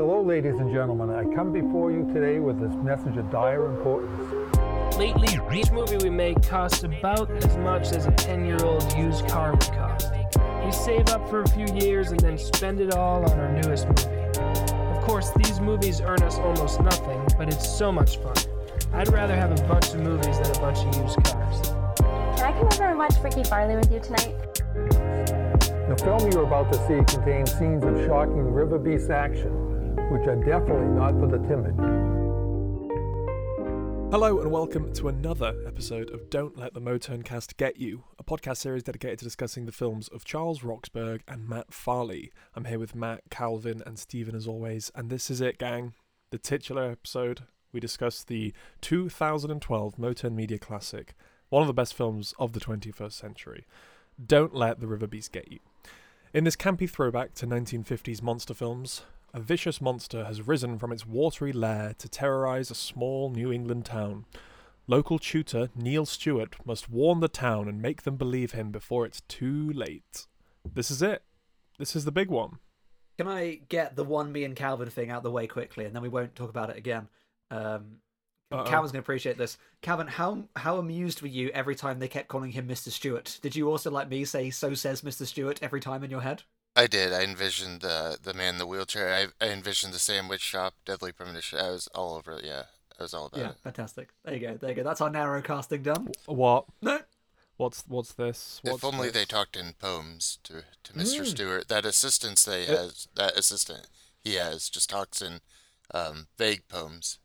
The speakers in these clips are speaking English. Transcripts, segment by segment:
Hello, ladies and gentlemen. I come before you today with this message of dire importance. Lately, each movie we make costs about as much as a 10 year old used car would cost. We save up for a few years and then spend it all on our newest movie. Of course, these movies earn us almost nothing, but it's so much fun. I'd rather have a bunch of movies than a bunch of used cars. Can I come over and watch Freaky Farley with you tonight? The film you're about to see contains scenes of shocking river beast action, which are definitely not for the timid. Hello and welcome to another episode of Don't Let the Motern Cast Get You, a podcast series dedicated to discussing the films of Charles Roxburgh and Matt Farley. I'm here with Matt, Calvin, and Stephen as always, and this is it, gang. The titular episode. We discuss the 2012 Motern Media Classic, one of the best films of the 21st century. Don't Let the River Beast Get You. In this campy throwback to 1950s monster films, a vicious monster has risen from its watery lair to terrorize a small New England town. Local tutor Neil Stewart must warn the town and make them believe him before it's too late. This is it. This is the big one. Can I get the one me and Calvin thing out the way quickly, and then we won't talk about it again? Um, Uh-oh. Calvin's going to appreciate this. Calvin, how how amused were you every time they kept calling him Mr. Stewart? Did you also, like me, say "So says Mr. Stewart" every time in your head? I did. I envisioned the the man in the wheelchair. I, I envisioned the sandwich shop, Deadly Premonition. I was all over it. Yeah, I was all about Yeah, it. fantastic. There you go. There you go. That's our narrow casting done. What? No, What's what's this? What's if only they talked in poems to to Mr. Mm. Stewart. That assistant they Uh, has, that assistant he has, just talks in um, vague poems.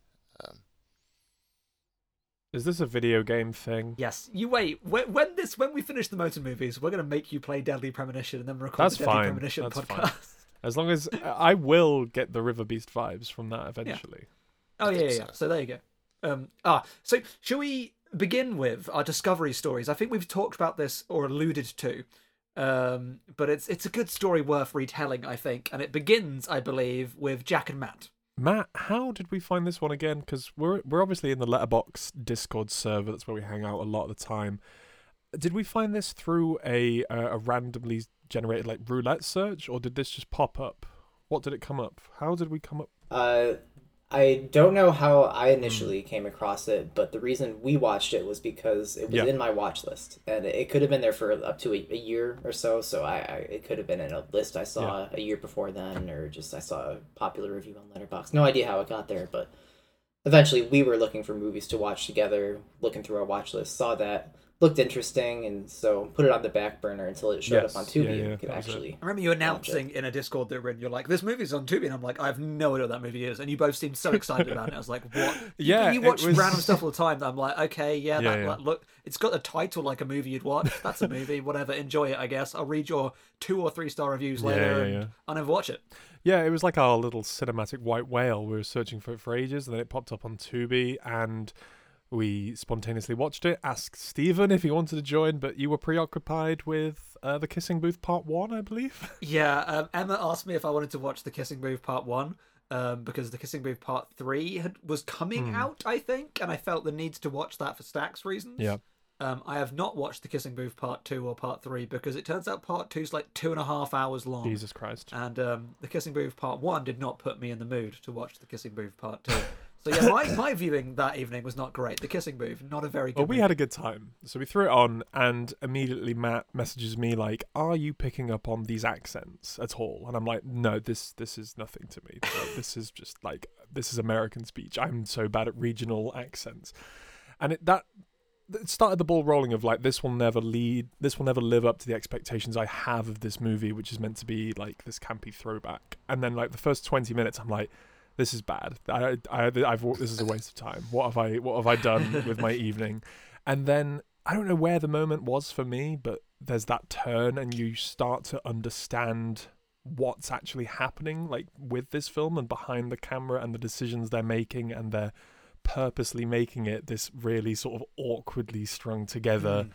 Is this a video game thing? yes. You wait. When, when this when we finish the Motern movies, we're going to make you play Deadly Premonition and then record That's the Deadly fine. Premonition That's podcast. fine. As long as I will get the River Beast vibes from that eventually. Oh yeah, think yeah, yeah. so. So there you go. Um, ah, so shall we begin with our discovery stories? I think we've talked about this or alluded to, um, but it's it's a good story worth retelling, I think, and it begins, I believe, with Jack and Matt. Matt, how did we find this one again? Because we're we're obviously in the Letterboxd Discord server. That's where we hang out a lot of the time. Did we find this through a a, a randomly generated like roulette search, or did this just pop up? What did it come up? How did we come up? Uh, I don't know how I Hmm. initially came across it, but the reason we watched it was because it was Yeah. in my watch list, and it could have been there for up to a, a year or so. So I, I it could have been in a list I saw a year before then, or just I saw a popular review on Letterboxd. No idea how it got there, but eventually we were looking for movies to watch together, looking through our watch list, saw that looked interesting, and so put it on the back burner until it showed Yes, up on Tubi yeah, yeah, and could that was it. actually. I remember you announcing in a Discord that we're. You're like, "This movie's on Tubi," and I'm like, "I have no idea what that movie is," and you both seemed so excited about it. I was like, "What?" Yeah, you it watch was- random stuff all the time. I'm like, "Okay, yeah, Yeah, that, yeah. that- look, it's got a title like a movie you'd watch. That's a movie. Whatever, enjoy it. I guess I'll read your two or three star reviews Yeah, later, yeah, and. I'll never watch it." Yeah, it was like our little cinematic white whale. We were searching for it for ages, and then it popped up on Tubi, and we spontaneously watched it. Asked Stephen if he wanted to join, but you were preoccupied with uh, the Kissing Booth Part One, I believe. Yeah, um, Emma asked me if I wanted to watch The Kissing Booth Part 1 um, because The Kissing Booth Part 3 had, was coming Hmm. out, I think, and I felt the need to watch that for Stacks reasons. Yeah. Um, I have not watched The Kissing Booth Part 2 or Part 3 because it turns out Part 2 is like two and a half hours long. Jesus Christ. And um, The Kissing Booth Part 1 did not put me in the mood to watch The Kissing Booth Part 2. So yeah, my, my viewing that evening was not great. The Kissing Booth, not a very good Well, we movie. had a good time, so we threw it on, and immediately Matt messages me like, "Are you picking up on these accents at all?" And I'm like, "No, this this is nothing to me. This is just like this is American speech. I'm so bad at regional accents." And it that it started the ball rolling of like this will never lead, this will never live up to the expectations I have of this movie, which is meant to be like this campy throwback. And then like the first 20 minutes, I'm like. This is bad. I, I, I've, this is a waste of time. What have I, what have I done with my evening? And then I don't know where the moment was for me, but there's that turn, and you start to understand what's actually happening, like with this film and behind the camera, and the decisions they're making, and they're purposely making it this really sort of awkwardly strung together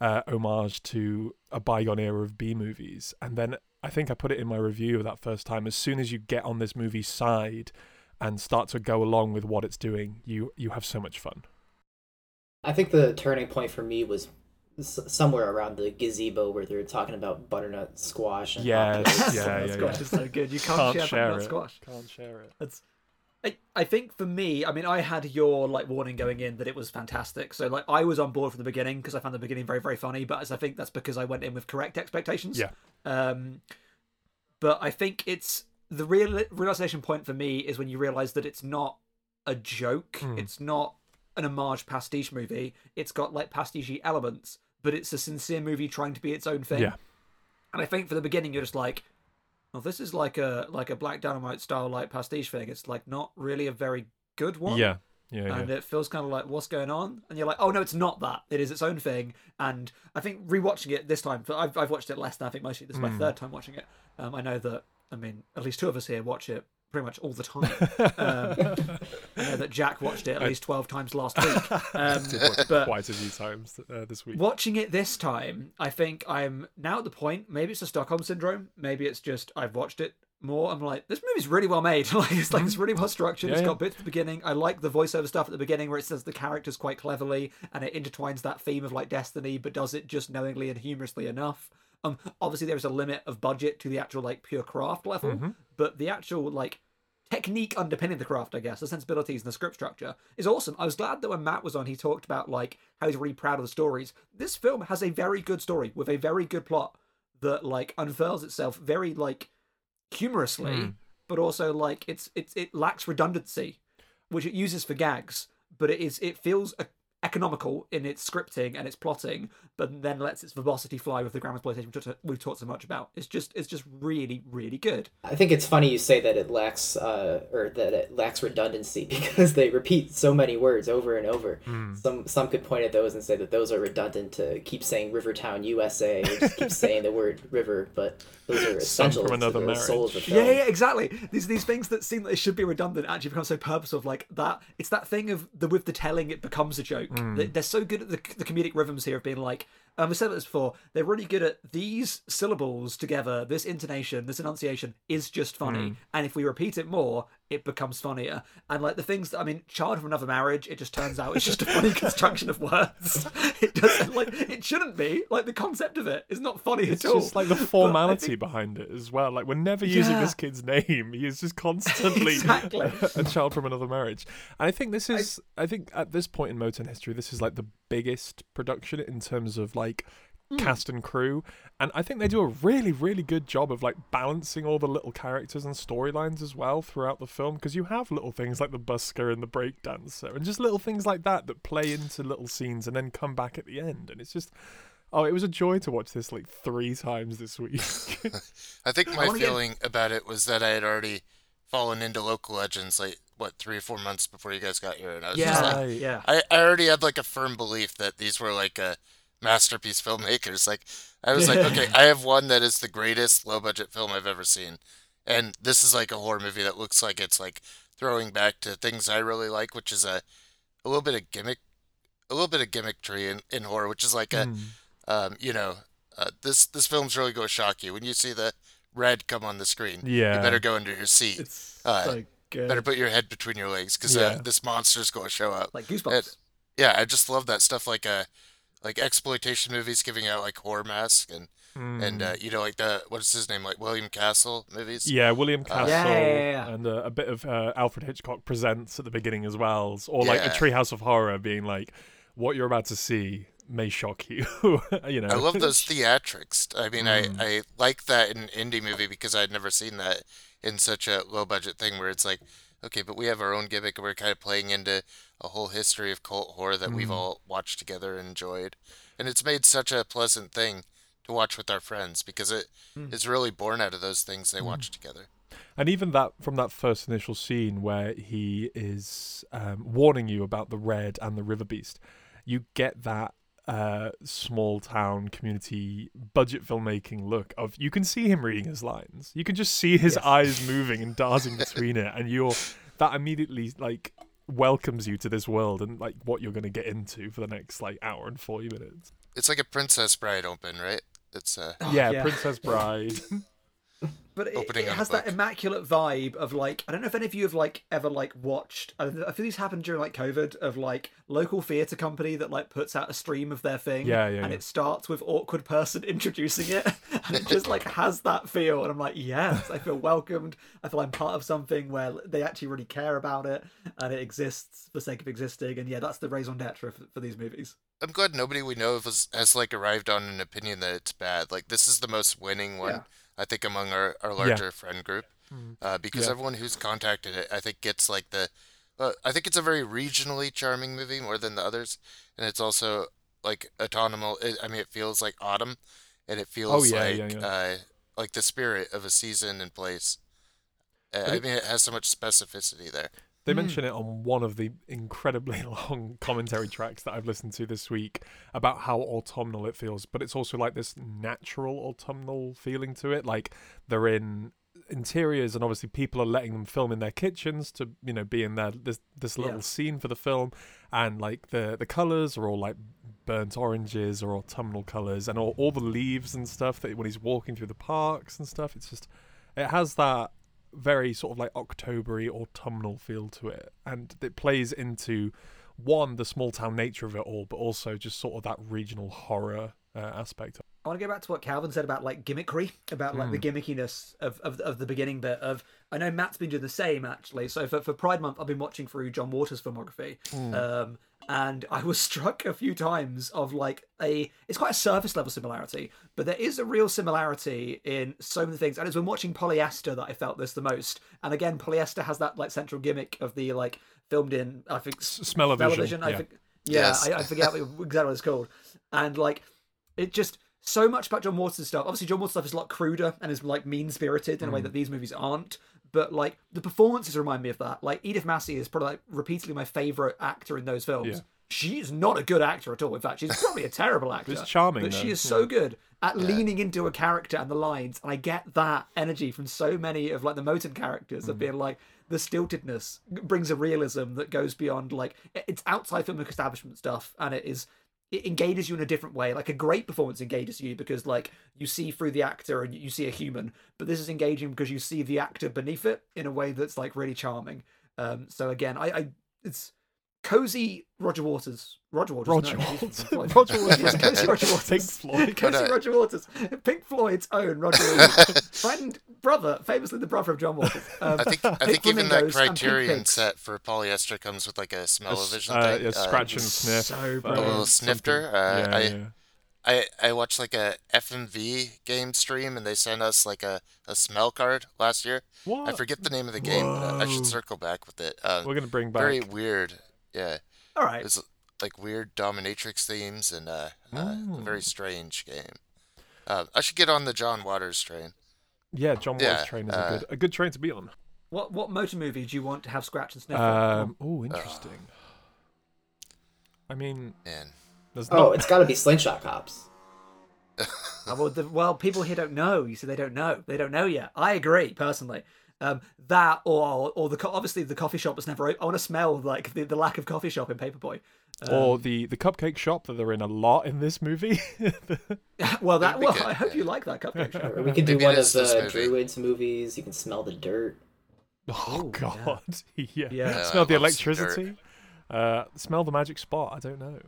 uh, homage to a bygone era of B movies. And then I think I put it in my review that first time. As soon as you get on this movie's side and start to go along with what it's doing, you you have so much fun. I think the turning point for me was s- somewhere around the gazebo where they're talking about butternut squash. And Yes, octopus. yeah, Butternut yeah, squash yeah. is so good. You can't, Can't share, share butternut it. squash. Can't share it. That's. I, I think for me, I mean, I had your like warning going in that it was fantastic. So like, I was on board from the beginning because I found the beginning very very funny. But as I think that's because I went in with correct expectations. Yeah. Um, but I think it's the real realization point for me is when you realize that it's not a joke. Hmm. It's not an homage pastiche movie. It's got like pastiche elements, but it's a sincere movie trying to be its own thing. Yeah. And I think for the beginning, you're just like, well, this is like a like a Black Dynamite style like pastiche thing. It's like not really a very good one. Yeah, yeah, yeah. And it feels kind of like what's going on, and you're like, oh no, it's not that. It is its own thing. And I think rewatching it this time, I've I've watched it less than I think mostly. This is my Hmm. third time watching it. Um, I know that. I mean, at least two of us here watch it pretty much all the time. um, I know that Jack watched it at least twelve times last week. Um, but Quite a few times uh, this week. Watching it this time, I think I'm now at the point. Maybe it's the Stockholm syndrome. Maybe it's just I've watched it more. I'm like, this movie's really well made. like it's like it's really well structured. Yeah, it's yeah. got bits at the beginning. I like the voiceover stuff at the beginning where it says the characters quite cleverly and it intertwines that theme of like destiny, but does it just knowingly and humorously enough. Um, obviously there is a limit of budget to the actual like pure craft level, Mm-hmm. But the actual like technique underpinning the craft, I guess, the sensibilities and the script structure is awesome. I was glad that when Matt was on, he talked about like how he's really proud of the stories. This film has a very good story with a very good plot that like unfurls itself very like humorously, Hmm. but also like it's it's it lacks redundancy, which it uses for gags, but it is it feels uh, economical in its scripting and its plotting, but then lets its verbosity fly with the grammar exploitation we've talked- we've talked so much about. It's just it's just really really good. I think it's funny you say that it lacks uh, or that it lacks redundancy because they repeat so many words over and over. Hmm. Some some could point at those and say that those are redundant to keep saying Rivertown, USA, or just keep saying the word river, but those are Son essential from to another the soul of the film. Yeah, yeah, exactly. These these things that seem that they should be redundant actually become so purposeful. Like that, it's that thing of the with the telling, it becomes a joke. They- They're so good at the, the comedic rhythms here of being like, um, we said this before. They're really good at these syllables together. This intonation, this enunciation is just funny, and if we repeat it more, it becomes funnier. And like the things that I mean, child from another marriage, it just turns out it's just a funny construction of words. It doesn't like it shouldn't be. Like the concept of it is not funny It's at all. It's just like the formality think- behind it as well. Like we're never using Yeah. this kid's name. He is just constantly Exactly. a child from another marriage. And I think this is I, think at this point in Motern history, this is like the biggest production in terms of like Hmm. cast and crew. And I think they do a really, really good job of like balancing all the little characters and storylines as well throughout the film. Because you have little things like the busker and the breakdancer and just little things like that that play into little scenes and then come back at the end. And it's just Oh, it was a joy to watch this like three times this week. I think my wanna get- feeling about it was that I had already fallen into local legends like what three or four months before you guys got here, and I was just Yeah, like, Right. yeah. I, I already had like a firm belief that these were like a masterpiece filmmakers. Like I was like, okay, I have one that is the greatest low budget film I've ever seen, and this is like a horror movie that looks like it's like throwing back to things I really like, which is a a little bit of gimmick, a little bit of gimmickry in, in horror, which is like a Mm. um, you know, uh, this this film's really going to shock you when you see the red come on the screen. Yeah. you better go under your seat. It's Uh, so good. better put your head between your legs because Yeah. uh, this monster's going to show up. like goosebumps. It- yeah, I just love that stuff like uh like exploitation movies giving out like horror mask and and uh, you know like the what's his name like William Castle movies. Mm. Yeah, William Uh, Castle Yeah, yeah, yeah, yeah. and uh, a bit of uh, Alfred Hitchcock presents at the beginning as well, or like a Yeah. Treehouse of Horror being like, "What you're about to see may shock you." you know, I love those theatrics. I mean, Mm. I I like that in an indie movie because I'd never seen that in such a low budget thing where it's like, okay, but we have our own gimmick and we're kind of playing into a whole history of cult horror that we've Mm. all watched together and enjoyed, and it's made such a pleasant thing to watch with our friends because it is Mm. really born out of those things they watch together. And even that from that first initial scene where he is um, warning you about the red and the river beast, you get that uh, small town community budget filmmaking look of you can see him reading his lines. You can just see his Yes. eyes moving and darting between it, and you're that immediately like welcomes you to this world and like what you're going to get into for the next like hour and 40 minutes. It's like a Princess Bride open, right? It's uh yeah, yeah. Princess Bride. but it, Opening it has that immaculate vibe of like I don't know if any of you have like ever like watched. I, I feel these happened during like COVID of like local theatre company that like puts out a stream of their thing. Yeah, yeah, And yeah. it starts with awkward person introducing it, and it just like has that feel. And I'm like, yes, I feel welcomed. I feel I'm part of something where they actually really care about it, and it exists for sake of existing. And yeah, that's the raison d'être for, for these movies. I'm glad nobody we know of has, has like arrived on an opinion that it's bad. Like this is the most winning one, Yeah. I think, among our, our larger friend group, uh, because Yeah. everyone who's contacted it, I think, gets like the. Uh, I think it's a very regionally charming movie more than the others, and it's also like autonomous. It, I mean, it feels like autumn, and it feels yeah, like yeah, yeah. Uh, like the spirit of a season and place. Uh, I mean, it has so much specificity there. They hmm. mention it on one of the incredibly long commentary tracks that I've listened to this week about how autumnal it feels, but it's also like this natural autumnal feeling to it. Like they're in interiors and obviously people are letting them film in their kitchens to, you know, be in their this this little Yeah. scene for the film and like the the colours are all like burnt oranges or autumnal colours and all, all the leaves and stuff that when he's walking through the parks and stuff, it's just it has that very sort of like Octobery autumnal feel to it, and it plays into one the small town nature of it all, but also just sort of that regional horror uh, aspect. I want to go back to what Calvin said about like gimmickry, about like the Hmm. gimmickiness of, of of the beginning bit of. I know Matt's been doing the same actually. So for, for Pride Month, I've been watching through John Waters' filmography, Hmm. um, and I was struck a few times of like a. It's quite a surface level similarity, but there is a real similarity in so many things. And it's when watching Polyester that I felt this the most. And again, Polyester has that like central gimmick of the like filmed in I think S- smell-o-vision, I yeah. think. Yeah, Yes. I, I forget what, exactly what it's called, and like it just so much about John Waters' stuff. Obviously, John Waters' stuff is a lot cruder and is like mean spirited in a way mm. that these movies aren't. But like the performances remind me of that. Like Edith Massey is probably like repeatedly my favorite actor in those films. Yeah. She is not a good actor at all. In fact, she's probably a terrible actor. it's charming, but she is so good at leaning into a character and the lines, and I get that energy from so many of like the Motern characters Mm. of being like the stiltedness brings a realism that goes beyond like it's outside filmic establishment stuff, and it is it engages you in a different way. Like a great performance engages you because like you see through the actor and you see a human, but this is engaging because you see the actor beneath it in a way that's like really charming. Um, so again, I, I it's cozy Roger Waters. Roger Waters. Roger no, Waters. from Pink Floyd. Roger Waters. Yes, cozy Roger Waters. Pink Floyd. Cozy But, uh, Roger Waters. Pink Floyd's own Roger Waters. Friend, brother, famously the brother of John Waters. Um, I think I think even that Flamingos and Pink criterion set for polyester comes with like a smell-o-vision uh, thing. yeah, uh, scratch and sniff. so uh. A little snifter, uh, yeah, I- yeah. I I watched like a FMV game stream and they sent us like a, a smell card last year. I forget the name of the game. But uh, I should circle back with it. Um, We're gonna bring back. very weird. Yeah, All right. it right. was like weird dominatrix themes and uh, uh a very strange game. Uh, I should get on the John Waters train. Yeah, John Waters Yeah, train is uh, a good a good train to be on. What what Motern movie do you want to have scratch and sniff? Um, oh, interesting. I mean, Man, there's Oh, not. it's got to be Slingshot Cops. Uh, well, the, well, people here don't know. You see, they don't know. They don't know yet. I agree personally. Um, that or or the co- obviously the coffee shop was never. I want to smell like the, the lack of coffee shop in Paperboy. or the the cupcake shop that they're in a lot in this movie. well, that well, good, I hope yeah. you like that cupcake shop. Or we can do Maybe one of the movie. Druids movies. You can smell the dirt. oh Ooh, God, yeah. Yeah. Yeah, Smell I the love some dirt. electricity. Uh, smell the magic spot. I don't know.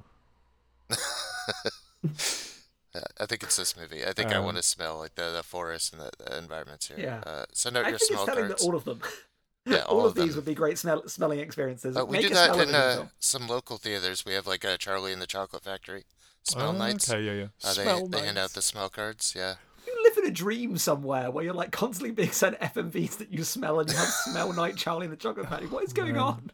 I think it's this movie. I think I Um, want to smell like the, the forest and the, the environments here. Yeah. Uh, send out I your think smell it's telling cards. that all of them. Yeah, all, all of of these would be great smell- smelling experiences. Uh, we Make do that in uh, some local theaters. We have like a Charlie and the Chocolate Factory smell Oh, nights. Okay, yeah, yeah. Uh, they smell they hand out the smell cards. Yeah. You live in a dream somewhere where you're like constantly being sent FMVs that you smell and you have smell night Charlie and the Chocolate Factory. What is going on?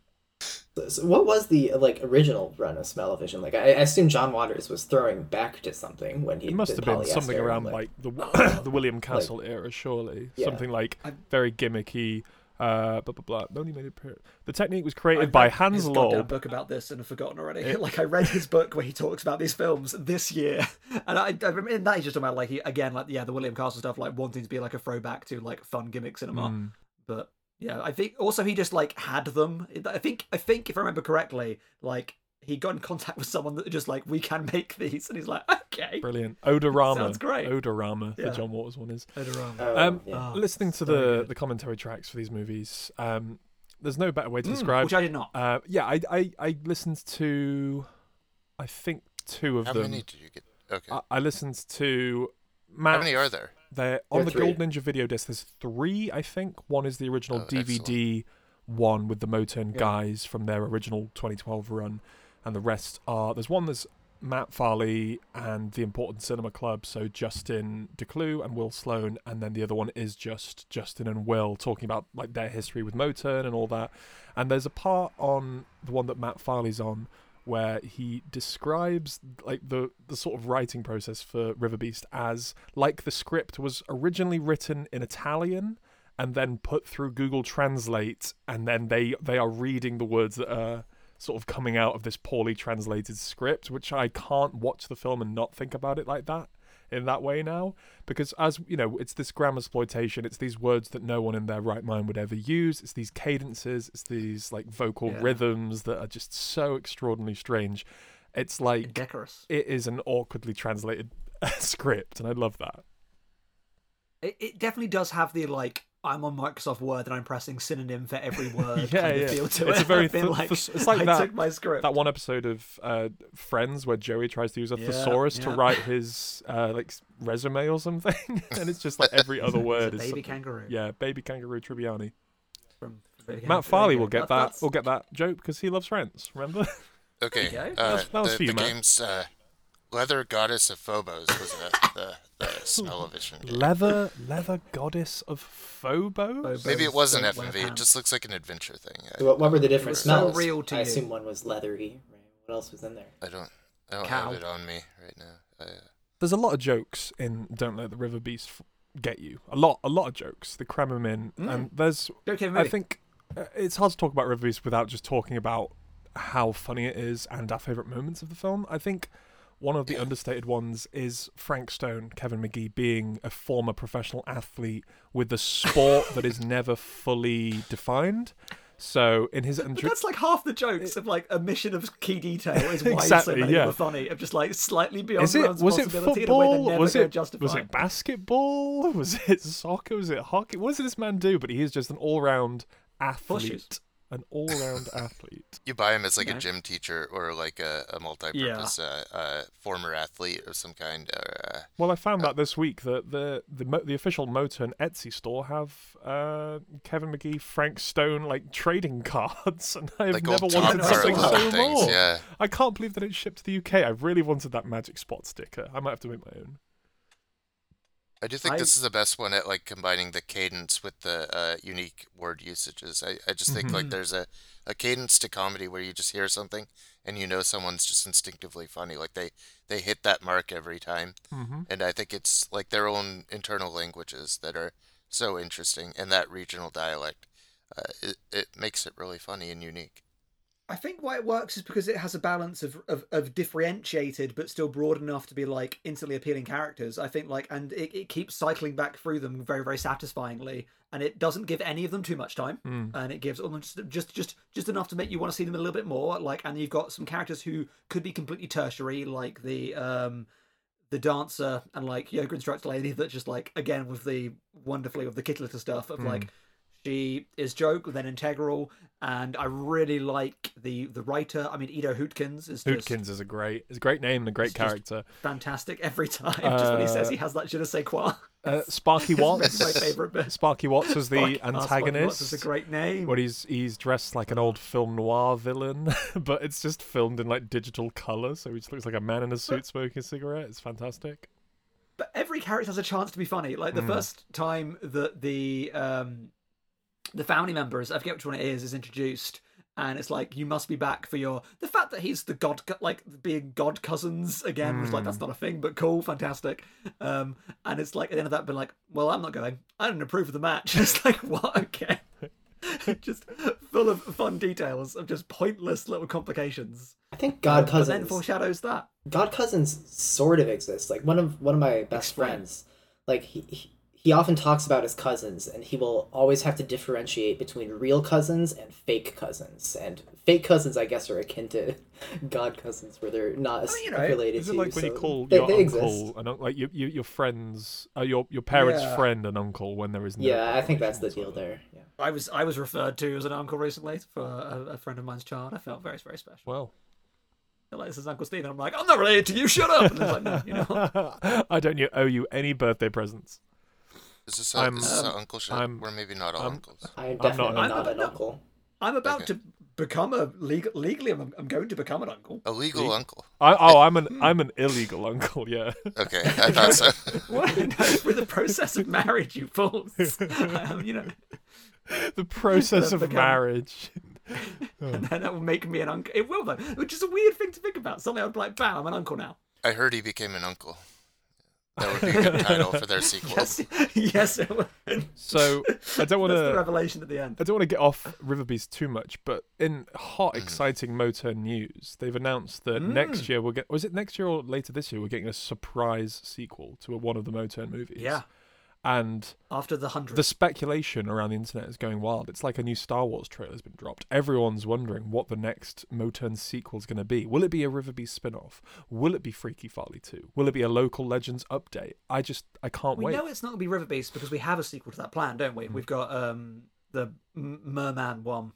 So, so what was the like original run of Smell-O-Vision? Like, I, I assume John Waters was throwing back to something when he It must did have been something around like- like the the William Castle era, surely. Yeah. Something like I- very gimmicky. Uh, blah blah blah. Only made it. The technique was created I've by Hans his goddamn Laube. book about this and I've forgotten already. It- like I read his book where he talks about these films this year, and I, I remember in that he's just talking about like he, again like yeah the William Castle stuff like wanting to be like a throwback to like fun gimmick cinema. Mm. But yeah, I think also he just like had them. I think I think if I remember correctly, like he got in contact with someone that just like we can make these, and he's like, okay. Brilliant. Odorama. Sounds great. Odorama, Yeah. the John Waters one is. Odorama. Oh, Um, yeah. Oh, Listening to very the, good. the commentary tracks for these movies, um, there's no better way to Mm, describe. which I did not. Uh, yeah, I, I I listened to, I think two of How them. How many did you get? Okay. I, I listened to How many are there? They're on the. Gold Ninja video disc. There's three, I think. One is the original Oh, DVD one with the Motern Yeah. guys from their original 2012 run, and the rest are. There's one that's Matt Farley and the Important Cinema Club, so Justin Decloux and Will Sloan, and then the other one is just Justin and Will talking about like their history with Motern and all that. And there's a part on the one that Matt Farley's on where he describes like the the sort of writing process for River Beast as like the script was originally written in Italian and then put through Google Translate and then they they are reading the words that are sort of coming out of this poorly translated script which I can't watch the film and not think about it like that in that way now because as you know it's this grammar exploitation it's these words that no one in their right mind would ever use it's these cadences it's these like vocal Yeah. rhythms that are just so extraordinarily strange it's like Indecorous. it is an awkwardly translated script and i love that It, it definitely does have the like I'm on Microsoft Word and I'm pressing synonym for every word. Yeah, kind of yeah. Feel to It's it. a very I th- like th- it's like I that- took my script. that one episode of uh, friends where joey tries to use a Yeah, thesaurus to write his uh, like resume or something and it's just like every other word is baby something- kangaroo. yeah baby kangaroo tribbiani From, from Baby matt Kangaroo. farley will get That's- that that's- will get that joke because he loves friends remember Okay. Uh, That was- that was the for you, the Matt. game's uh, Leather Goddess of Phobos was the, the, the smell-o-vision leather leather goddess of phobo Phobos. Maybe it wasn't Don't FMV. It just looks like an adventure thing. I, what, what were the different was so smells? real to I you. assume one was leathery. Right? What else was in there? I don't. I don't Cow. have it on me right now. I, uh, there's a lot of jokes in don't let the river beast f- get you a lot a lot of jokes they cram them in Mm. and there's Okay, I think uh, it's hard to talk about River Beast without just talking about how funny it is and our favorite moments of the film. I think one of the understated ones is Frank Stone, Kevin McGee, being a former professional athlete with a sport that is never fully defined. So in his But that's like half the jokes of like omission of key detail is why Exactly, so many yeah. were funny. Of just like slightly beyond is it was it possibility in a way they're football? Was it justify. was it basketball? Was it soccer? Was it hockey? What does this man do? But he is just an all-round athlete, an all-round athlete. you buy him as like Yeah. a gym teacher or like a, a multi-purpose uh, uh, former athlete of some kind. Or, uh, Well, I found out this week that the the mo- the official Motern Etsy store have uh, Kevin McGee, Frank Stone like trading cards, and I've like never wanted something so and things. more. Yeah. I can't believe that it shipped to the UK. I really wanted that magic spot sticker. I might have to make my own. I do think I- this is the best one at like combining the cadence with the uh, unique word usages. I, I just think like Mhm. there's a, a cadence to comedy where you just hear something and you know someone's just instinctively funny. Like they, they hit that mark every time. Mm-hmm. And I think it's like their own internal languages that are so interesting and that regional dialect. Uh, it, it makes it really funny and unique. I think why it works is because it has a balance of, of, of differentiated but still broad enough to be like instantly appealing characters. I think like and it, it keeps cycling back through them very very satisfyingly, and it doesn't give any of them too much time, Mm. and it gives almost just just just enough to make you want to see them a little bit more. Like, and you've got some characters who could be completely tertiary, like the um the dancer and like yoga instructor lady that just like again with the wonderfully with the kit litter stuff of Mm. like she is joke then integral and i really like the the writer i mean edo hootkins is just Hootkins is a great, is a great name and a great character. fantastic every time just when he says Uh, he has that je ne sais quoi Uh, Sparky Watts. That's my favourite bit. Sparky Watts is the Sparky antagonist. Watts is a great name Where he's he's dressed like an old film noir villain, but it's just filmed in like digital color, so he just looks like a man in a suit smoking a cigarette. It's fantastic. but every character has a chance to be funny. Like the Mm. first time that the um the family members, I forget which one it is, is introduced, and it's like you must be back for your the fact that he's the god like being god cousins again was like Mm. that's not a thing, but cool, fantastic. Um, and it's like at the end of that, been like, well, I'm not going. I didn't approve of the match. It's like what? Okay. just full of fun details of just pointless little complications. I think God but Cousins. then foreshadows that. God Cousins sort of exists. Like one of one of my best Explain. friends, like he he, he often talks about his cousins, and he will always have to differentiate between real cousins and fake cousins. And fake cousins, I guess, are akin to god cousins, where they're not as you know, related Is to it like you. when you call they, your they uncle exist. an like your your, your friends, uh, your your parents' Yeah. friend an uncle when there is no? Yeah, I think that's the deal there. Yeah. I was I was referred to as an uncle recently for a, a friend of mine's child. I felt very very special. Well, They're like, this is Uncle Steve, and I'm like, I'm not related to you. Shut up. And it's like, no, you know. I don't owe you any birthday presents. Is this a, I'm- is this a Um, uncle show? I'm- We're maybe not all I'm- uncles. I am I'm not definitely an- not, I'm an not- uncle. I'm about Okay. to become a legal legally. I'm, I'm going to become an uncle. A legal See? uncle. I, oh, I'm an I'm an illegal uncle. Yeah. Okay, I thought so. What? No, through the process of marriage, you fools. um, you know, the process of become- marriage. and then that will make me an uncle. It will though, which is a weird thing to think about. Suddenly I'd be like, bam, I'm an uncle now. I heard he became an uncle. That would be a good title for their sequel. Yes, yes. It would. So I don't want That's the to. revelation at the end. I don't want to get off River Beast too much, but in hot, Mhm. exciting Motern news, they've announced that Mm. next year we'll get. Was it next year or later this year? We're getting a surprise sequel to a, one of the Motern movies. Yeah, And after the hundred. the speculation around the internet is going wild. It's like a new Star Wars trailer has been dropped. Everyone's wondering what the next Motern sequel is going to be. Will it be a River Beast spin-off? Will it be Freaky Farley 2? Will it be a local Legends update? I just I can't we wait. We know it's not going to be River Beast because we have a sequel to that plan, don't Mm. we? We've got um the Merman one.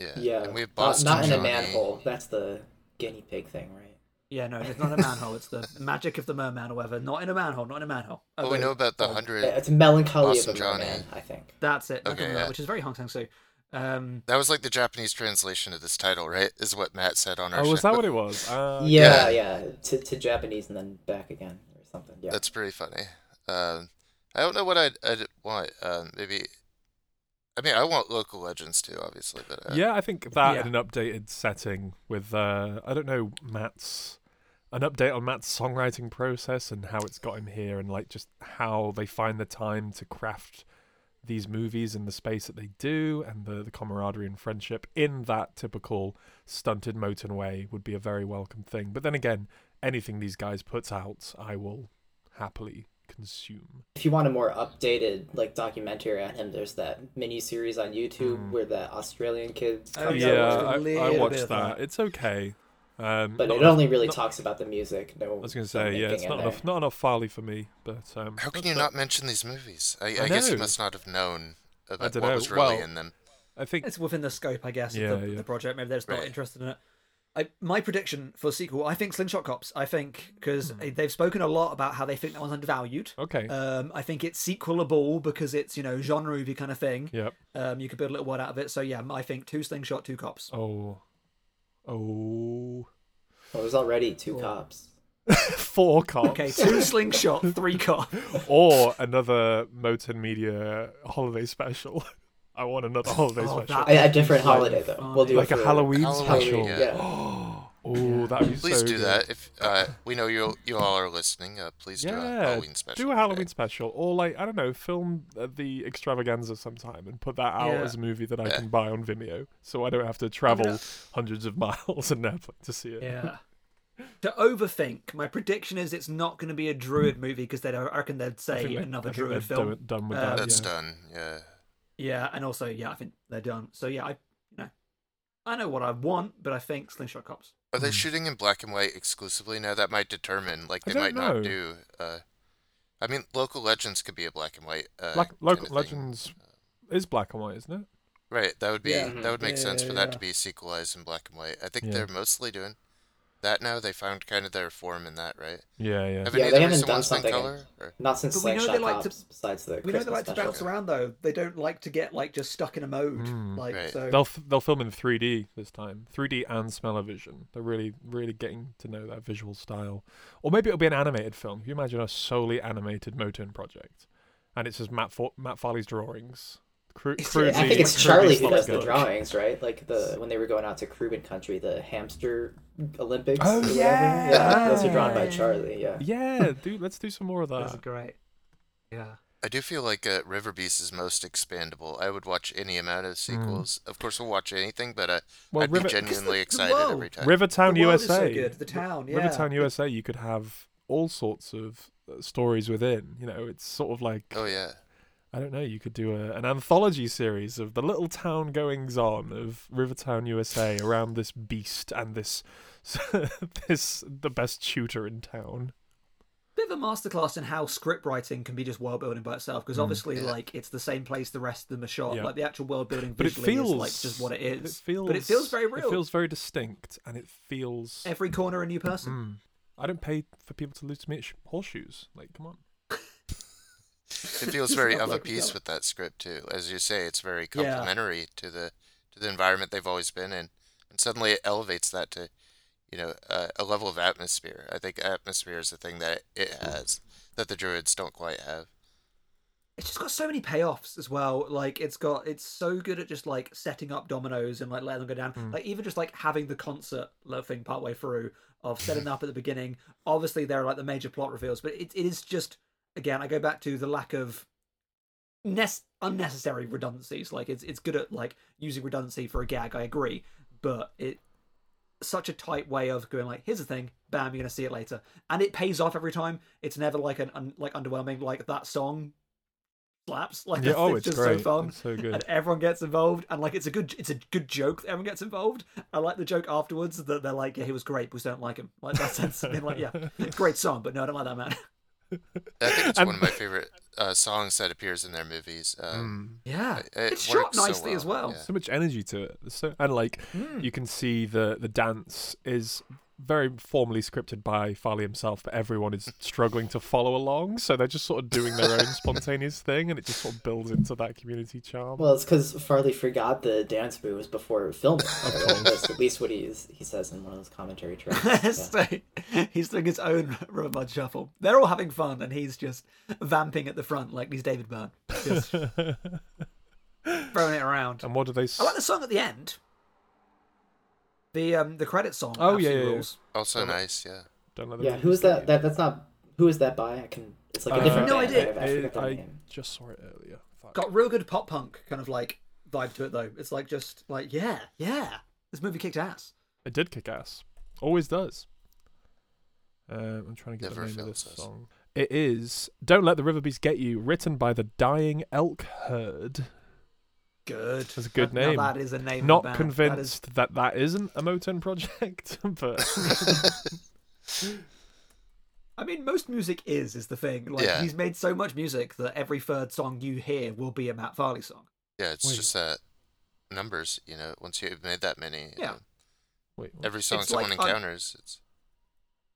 Yeah. Yeah, And we have not, Boston not in a manhole. That's the guinea pig thing, right? Yeah, no, it's not a manhole. It's the magic of the merman or whatever. Not in a manhole. Not in a manhole. Oh, Well, we know about the hundred. It's melancholy Boston of a Johnny. merman, I think. That's it. Okay, Okay, yeah. Which is very Hong Kong Soo. Um, That was like the Japanese translation of this title, right? Is what Matt said on our Oh, show. was that what it was? Uh, Yeah, Yeah. yeah, to, to Japanese and then back again or something. Yeah. That's pretty funny. Um, I don't know what I'd, I'd want. Um, maybe. I mean, I want local legends too, obviously, but uh, Yeah, I think that Yeah. in an updated setting with uh I don't know Matt's an update on Matt's songwriting process and how it's got him here and like just how they find the time to craft these movies in the space that they do and the, the camaraderie and friendship in that typical stunted Motern way would be a very welcome thing. But then again, anything these guys puts out, I will happily consume. If you want a more updated like documentary on him, there's that mini series on YouTube Mm. where that Australian kid Oh, yeah, I yeah, watched a I, I little bit watched of that. that. It's okay. Um, but it enough- only really not- talks about the music. No, I was going to say, yeah, it's not enough, there. not enough Farley for me, but um, How can you the- not mention these movies? I, I I, guess you must not have known about dunno. what was really Well, in them. I think it's within the scope, I guess, Yeah, of the, yeah. the project. Maybe they're just not interested in it. I, my prediction for sequel, I think Slingshot Cops. I think because Hmm. they've spoken a lot about how they think that one's undervalued. okay. Um, I think it's sequelable because it's you know genre movie kind of thing. yep. Um, you could build a little word out of it. So yeah, I think two Slingshot, two cops. Oh, oh, oh Well, there's already two Cool. cops. four cops. Okay, two Slingshot, three cops. or another Motern Media holiday special. I want another oh, holiday Oh, special. that- A, a different holiday though. We'll do like a for- Halloween, Halloween, special. yeah. Oh, that'd be Please so do good. that. If uh, we know you you all are listening, uh, please do a Halloween special. do a okay? Halloween special, or like I don't know, film uh, the extravaganza sometime and put that out Yeah. as a movie that I Yeah. can buy on Vimeo, so I don't have to travel hundreds of miles and Netflix to see it. Yeah. to overthink, my prediction is it's not going to be a druid movie because they I reckon they'd say think they- another I druid film. Done, done with Uh, that. That's yeah. done. Yeah. Yeah, and also yeah, I think they're done. So yeah, I you know, I know what I want, but I think Slingshot Cops. Are they Hmm. shooting in black and white exclusively now? That might determine. Like I they don't might not do. Uh, I mean, local legends could be a black and white. Uh, Black, kinda local thing. legends is black and white, isn't it? Right. That would be. Yeah. That would make Yeah, sense yeah, for that yeah. to be sequelized in black and white. I think Yeah. they're mostly doing that now. They found kind of their form in that, right? Yeah, yeah. Have Yeah, any they of the haven't done something color? Or? Not since But we know Slingshot they like to- besides the We know they like to bounce around though. They don't like to get like just stuck in a mode. Mm. Like Right. so. They'll f- they'll film in 3D this time, 3D and smell-o-vision. They're really really getting to know that visual style, or maybe it'll be an animated film. Can you imagine a solely animated Motern project, and it's just Matt Fa- Matt Farley's drawings. Cru- It's- crudely, I think it's Charlie who does the drawings, right? Like the when they were going out to Cuban country, the hamster Olympics. Oh, or whatever. yeah. yeah, those are drawn by Charlie. Yeah. Yeah, dude, let's do some more of That's that. great. Yeah. I do feel like uh, River Beast is most expandable. I would watch any amount of sequels. Of course, we'll watch anything, but uh, Well, I'd River- be genuinely the- the excited world- every time. Rivertown the world is USA. so good. The town. Yeah. Rivertown USA, you could have all sorts of stories within. You know, it's sort of like Oh yeah. I don't know. You could do a, an anthology series of the little town goings on of Rivertown, USA, around this beast and this this the best shooter in town. bit of a masterclass in how script writing can be just world building by itself because obviously Yeah. like it's the same place the rest of them are shot Yeah. like the actual world building But it feels is like just what it is It feels, but it feels very real It feels very distinct, and it feels. every corner a new person Mm. I don't pay for people to lose to me at sh- horseshoes. Like, come on. It feels very Sounds of a piece go. with that script too. As you say, it's very Yeah. complementary to the to the environment they've always been in, and suddenly it elevates that to, you know, uh, a level of atmosphere. I think atmosphere is the thing that it has that the druids don't quite have. it's just got so many payoffs as well like it's got it's so good at just like setting up dominoes and like letting them go down Mm. like even just like having the concert love thing partway through of setting them up at the beginning obviously there are like the major plot reveals but it, it is just again i go back to the lack of unnecessary redundancies like it's it's good at like using redundancy for a gag i agree but it such a tight way of going like here's the thing bam you're gonna see it later and it pays off every time it's never like an un- like underwhelming like that song slaps like yeah. Oh, it's it's just great. so fun It's so and good. everyone gets involved and like it's a good it's a good joke that everyone gets involved i like the joke afterwards that they're like yeah he was great but we don't like him like that sense of being like yeah great song but no i don't like that man I think it's And- one of my favorite uh, songs that appears in their movies. Um, yeah it- it it's shot works so nicely as well yeah. So much energy to it. So and like Mm. you can see the the dance is very formally scripted by Farley himself, but everyone is struggling to follow along. So they're just sort of doing their own spontaneous thing, and it just sort of builds into that community charm. Well, it's because Farley forgot the dance moves before filming. That's at least what he is, he says in one of those commentary tracks. Yeah. so he's doing his own rubber bud shuffle they're all having fun and he's just vamping at the front like he's david byrne just throwing it around and what do they? I like the song at the end the um the credit song Oh, yeah, absolutely yeah, yeah. rules. Also nice, yeah. Don't let the Yeah, who is that? That that's not. Who is that by? I can. It's like a Uh, different No band. idea. I you. forget their I, I name. just saw it earlier. Fuck. got real good pop punk kind of like vibe to it though. It's like just like yeah, yeah. This movie kicked ass. It did kick ass. Always does. Um, I'm trying to get Never the name of this us. song. It is "Don't Let the River Beast Get You," written by the Dying Elk Herd. Good. That's a good That- now name. that is a name. Not band. convinced that, that isn't a Motern project, but I mean, most music is is the thing. Like Yeah. he's made so much music that every third song you hear will be a Matt Farley song. Yeah, it's Wait. just uh, numbers, you know, once you've made that many. you Yeah. know, wait, every song It's someone like, um, encounters, it's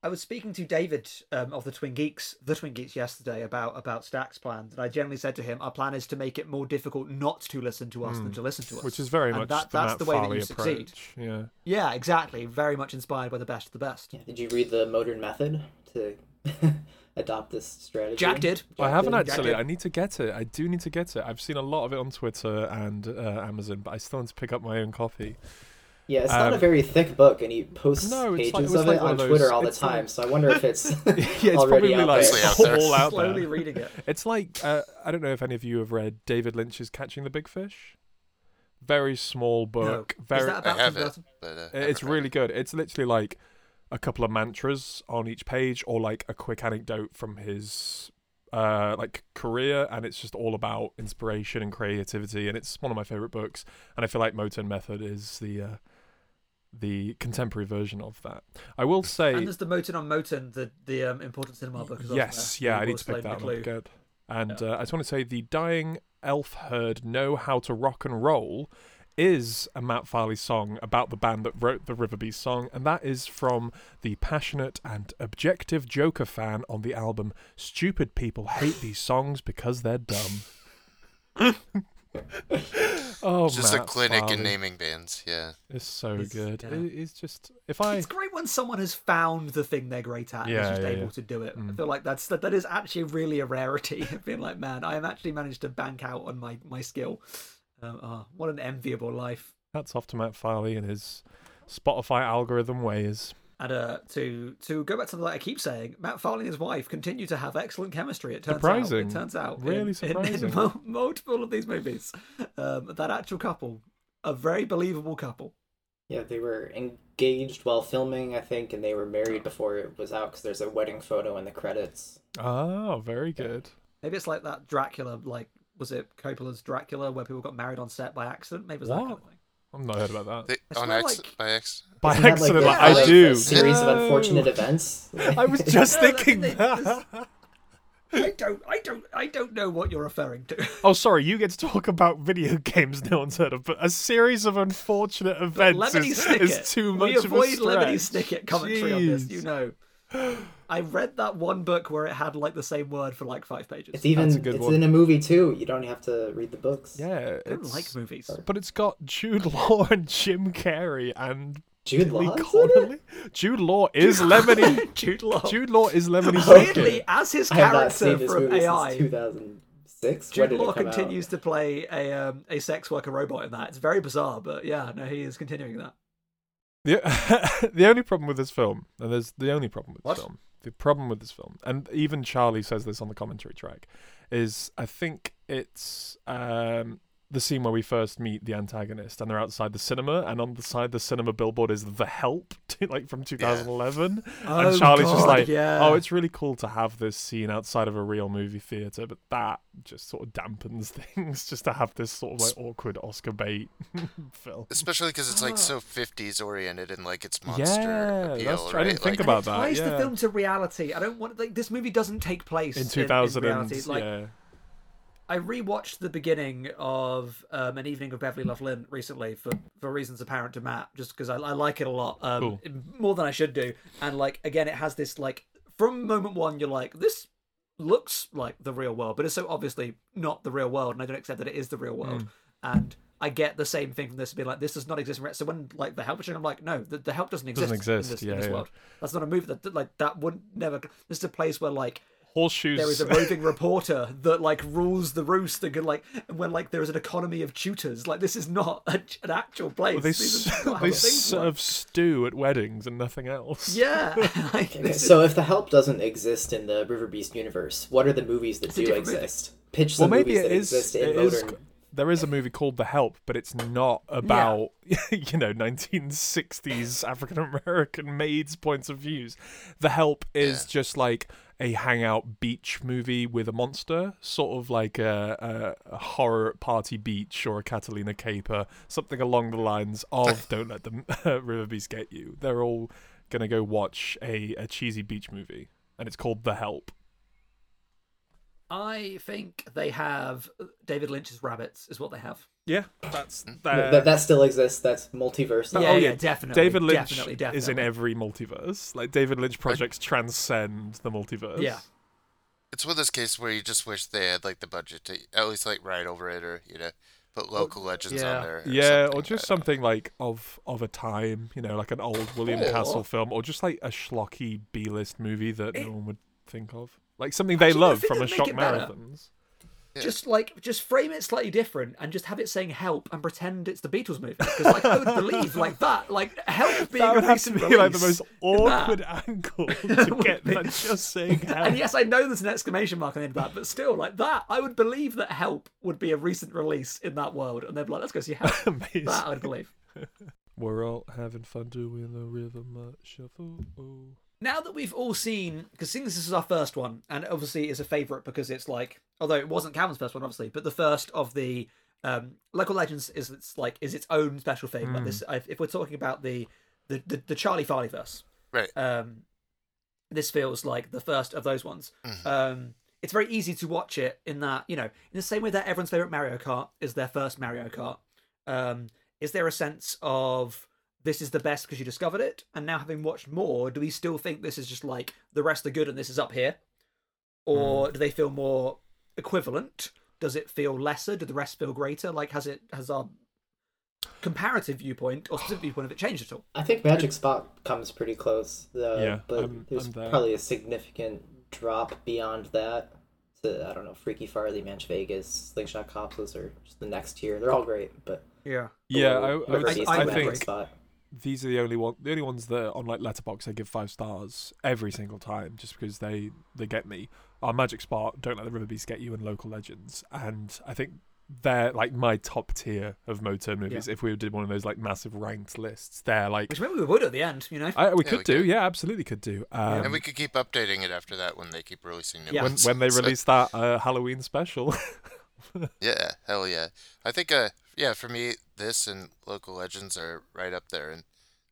I was speaking to David um, of the Twin Geeks, the Twin Geeks, yesterday about about Stack's plans, and I generally said to him, "Our plan is to make it more difficult not to listen to us than Hmm. to listen to us." which is very And much that- the that's Matt the way that Farley you succeed. approach. Yeah, yeah, exactly. Very much inspired by the best of the best. Yeah, Did you read the Motern Method to adopt this strategy? Jack did. I haven't did. actually. I need to get it. I do need to get it. I've seen a lot of it on Twitter and uh, Amazon, but I still need to pick up my own copy. Yeah, it's not a Um, very thick book, and he posts No, it's like- pages it of like it on of Twitter all the it's like- time. So I wonder if it's yeah, it's already probably out like there. It's out there. all out Slowly reading it. It's like uh, I don't know if any of you have read David Lynch's Catching the Big Fish. Very small book. No. Very. Is that I have Tim it, but uh, It's really it. good. It's literally like a couple of mantras on each page, or like a quick anecdote from his uh like career, and it's just all about inspiration and creativity. And it's one of my favorite books. And I feel like Motern Method is the uh, the contemporary version of that. I will say, And there's the Motern on Motern, the the um, important cinema book as yes, there. yeah, I need to pick that one up. Good. And uh, I just want to say, the dying elk herd know how to rock and roll is a Matt Farley song about the band that wrote the River Beast song, and that is from the passionate and objective Joker fan on the album Stupid People Hate These Songs Because They're Dumb. oh, It's just a clinic Farley. in naming bands, yeah. It's so It's- good. yeah. It- it's just if I It's great when someone has found the thing they're great at and Yeah, is just yeah, able yeah. to do it. I Mm. feel like that's that, that is actually really a rarity. Being like, man, I have actually managed to bank out on my my skill. Um, ah, what an enviable life. That's off to Matt Farley and his Spotify algorithm ways. And uh, to to go back to something that I keep saying, Matt Farley and his wife continue to have excellent chemistry. It turns Surprising. out. It turns out. Really in, in- surprising. In, mo- multiple of these movies, um, that actual couple, a very believable couple. Yeah, they were engaged while filming, I think, and they were married before it was out because there's a wedding photo in the credits. Oh, very good. Maybe it's like that Dracula, like was it Coppola's Dracula, where people got married on set by accident? Maybe it was that kind of thing. I've not heard about that. They, I on swear, accident, like- by accident. By Isn't that accident, the- like, I like do. A series of unfortunate events. I was just No, thinking the thing, that. I don't, I don't, I don't know what you're referring to. Oh, sorry, you get to talk about video games no one's heard of, but a series of unfortunate events is, is too much we of a avoid stretch. Lemony Snicket commentary on this, you know. I read that one book where it had like the same word for like five pages. It's even a good it's one. in a movie too. You don't have to read the books. Yeah, I don't it's, like movies. but it's got Jude Law and Jim Carrey and Jude Law. is Connolly. Jude Law is Lemony. Jude Law. Jude Law is Lemony Weirdly, as his I have not seen character from AI, 2006. Jude Law continues out? to play a um, a sex worker robot in that. It's very bizarre, but yeah, no, he is continuing that. The, the only problem with this film, and there's the only problem with What? this film, the problem with this film, and even Charlie says this on the commentary track, is I think it's um, the scene where we first meet the antagonist and they're outside the cinema, and on the side the cinema billboard is The Help, like from 2011. Oh, and Charlie's just like, yeah. oh, it's really cool to have this scene outside of a real movie theater, but that just sort of dampens things, just to have this sort of like awkward Oscar bait film. Especially because it's Ah. like so 50s oriented and like it's monster Yeah, appeal, that's true. I right? didn't think Like, about that. ties yeah. the film to reality. I don't want like this movie doesn't take place in in, 2000 in and reality. Like yeah. I rewatched the beginning of um, an evening of Beverly Luff Linn recently for, for reasons apparent to Matt, just because I, I like it a lot, um, Cool. more than I should do. And like again, it has this like from moment one, you're like this looks like the real world, but it's so obviously not the real world, and I don't accept that it is the real world. Mm. And I get the same thing from this, being like this does not exist. So when like the help is I'm like, no, the, the help doesn't exist. Doesn't exist, in this, yeah, in this yeah. world. That's not a movie that that, like that would never. This is a place where like Horseshoes. there is a roving reporter that like rules the roost and can like when like there is an economy of tutors like this is not a, an actual place Well, they These s- are they serve work. stew at weddings and nothing else. yeah like, Okay, this is- so if the help doesn't exist in the River Beast universe, what are the movies that It's do different movie. exist? Pitch Well, maybe movies it that is. exist in It is. modern. There is a movie called The Help, but it's not about you know 1960s African American maids' points of views. The Help is Yeah. just like a hangout beach movie with a monster, sort of like a, a, a horror Party Beach or a Catalina Caper, something along the lines of Don't Let the River Beast Get You. They're all gonna go watch a, a cheesy beach movie, and it's called The Help. i think they have uh, david lynch's rabbits is what they have Yeah, that's mm. that, that still exists. That's multiverse. yeah, oh, yeah, yeah, definitely David Lynch definitely, is in every multiverse. Like David Lynch projects transcend the multiverse. yeah It's one of those cases where you just wish they had like the budget to at least like write over it or you know put local legends yeah. on there. Or Yeah, or just I- something like of of a time, you know, like an old William Or- Castle film, or just like a schlocky B list movie that It- no one would think of, like something they Actually, love from a shock make it better- marathons. Yeah. just like just frame it slightly different and just have it saying help and pretend it's the beatles movie because like i would believe like that like help being That would a have to be like the most that. awkward angle to get that just saying help. And yes, I know there's an exclamation mark on the end of that, but still, like that, I would believe that Help would be a recent release in that world, and they'd be like, "Let's go see Help." That I'd believe. We're all having fun doing the rhythm shuffle. Oh. Now that we've all seen, because seeing this is our first one, and obviously is a favourite because it's like, although it wasn't Calvin's first one, obviously, but the first of the um, local legends is it's like is its own special thing. Like this, if if we're talking about the the the, the Charlie Farley verse, Right. um, this feels like the first of those ones. Mhm. Um, it's very easy to watch it in that you know, in the same way that everyone's favorite Mario Kart is their first Mario Kart. Um, is there a sense of this is the best because you discovered it, and now having watched more, do we still think this is just like the rest are good and this is up here, or do they feel more equivalent? Does it feel lesser? Do the rest feel greater? Like has it has our comparative viewpoint or specific viewpoint of it changed at all? I think Magic Spot comes pretty close. Uh, Yeah, but I'm- there's I'm there. probably a significant drop beyond that. To I don't know, Freaky Farley, Manch Vegas, Slingshot Cops are just the next tier. They're all great, but Yeah. Yeah, I, I, would- Beast I I and think Spot. These are the only one, the only ones that on like Letterboxd I give five stars every single time, just because they they get me. Our Magic Spot, Don't Let the River Beast Get You, and Local Legends, and I think they're like my top tier of Motern movies. If we did one of those like massive ranked lists, they're like Which maybe we would at the end, you know. I, we Yeah, could we do, could. yeah, absolutely could do. Um, and we could keep updating it after that when they keep releasing new Yeah. when ones. when they So- release that uh, Halloween special. Yeah, hell yeah. I think uh yeah, for me this and Local Legends are right up there and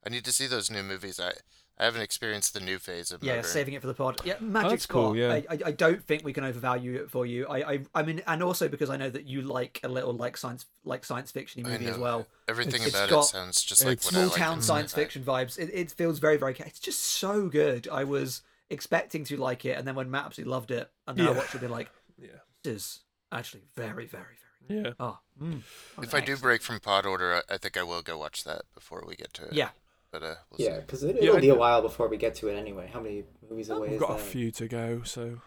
I need to see those new movies. I I haven't experienced the new phase of Yeah, Motern. saving it for the pod. Yeah, oh, Magic that's Spot. cool, yeah. I, I, I don't think we can overvalue it for you. I, I, I mean, and also because I know that you like a little like science, like science fiction movie as well. Everything It's about got it sounds just like it's what I Small like town in science sci-fi. fiction vibes. It, it feels very, very. It's just so good. I was expecting to like it, and then when Matt absolutely loved it, and now Yeah. I watched it, be like, yeah. this is actually very, very, very. Yeah. Oh, mm. If I do break from pod order, I, I think I will go watch that before we get to it. yeah, But uh we'll Yeah, because it, it'll I- be a while before we get to it anyway. How many movies away We've is got a few to go, so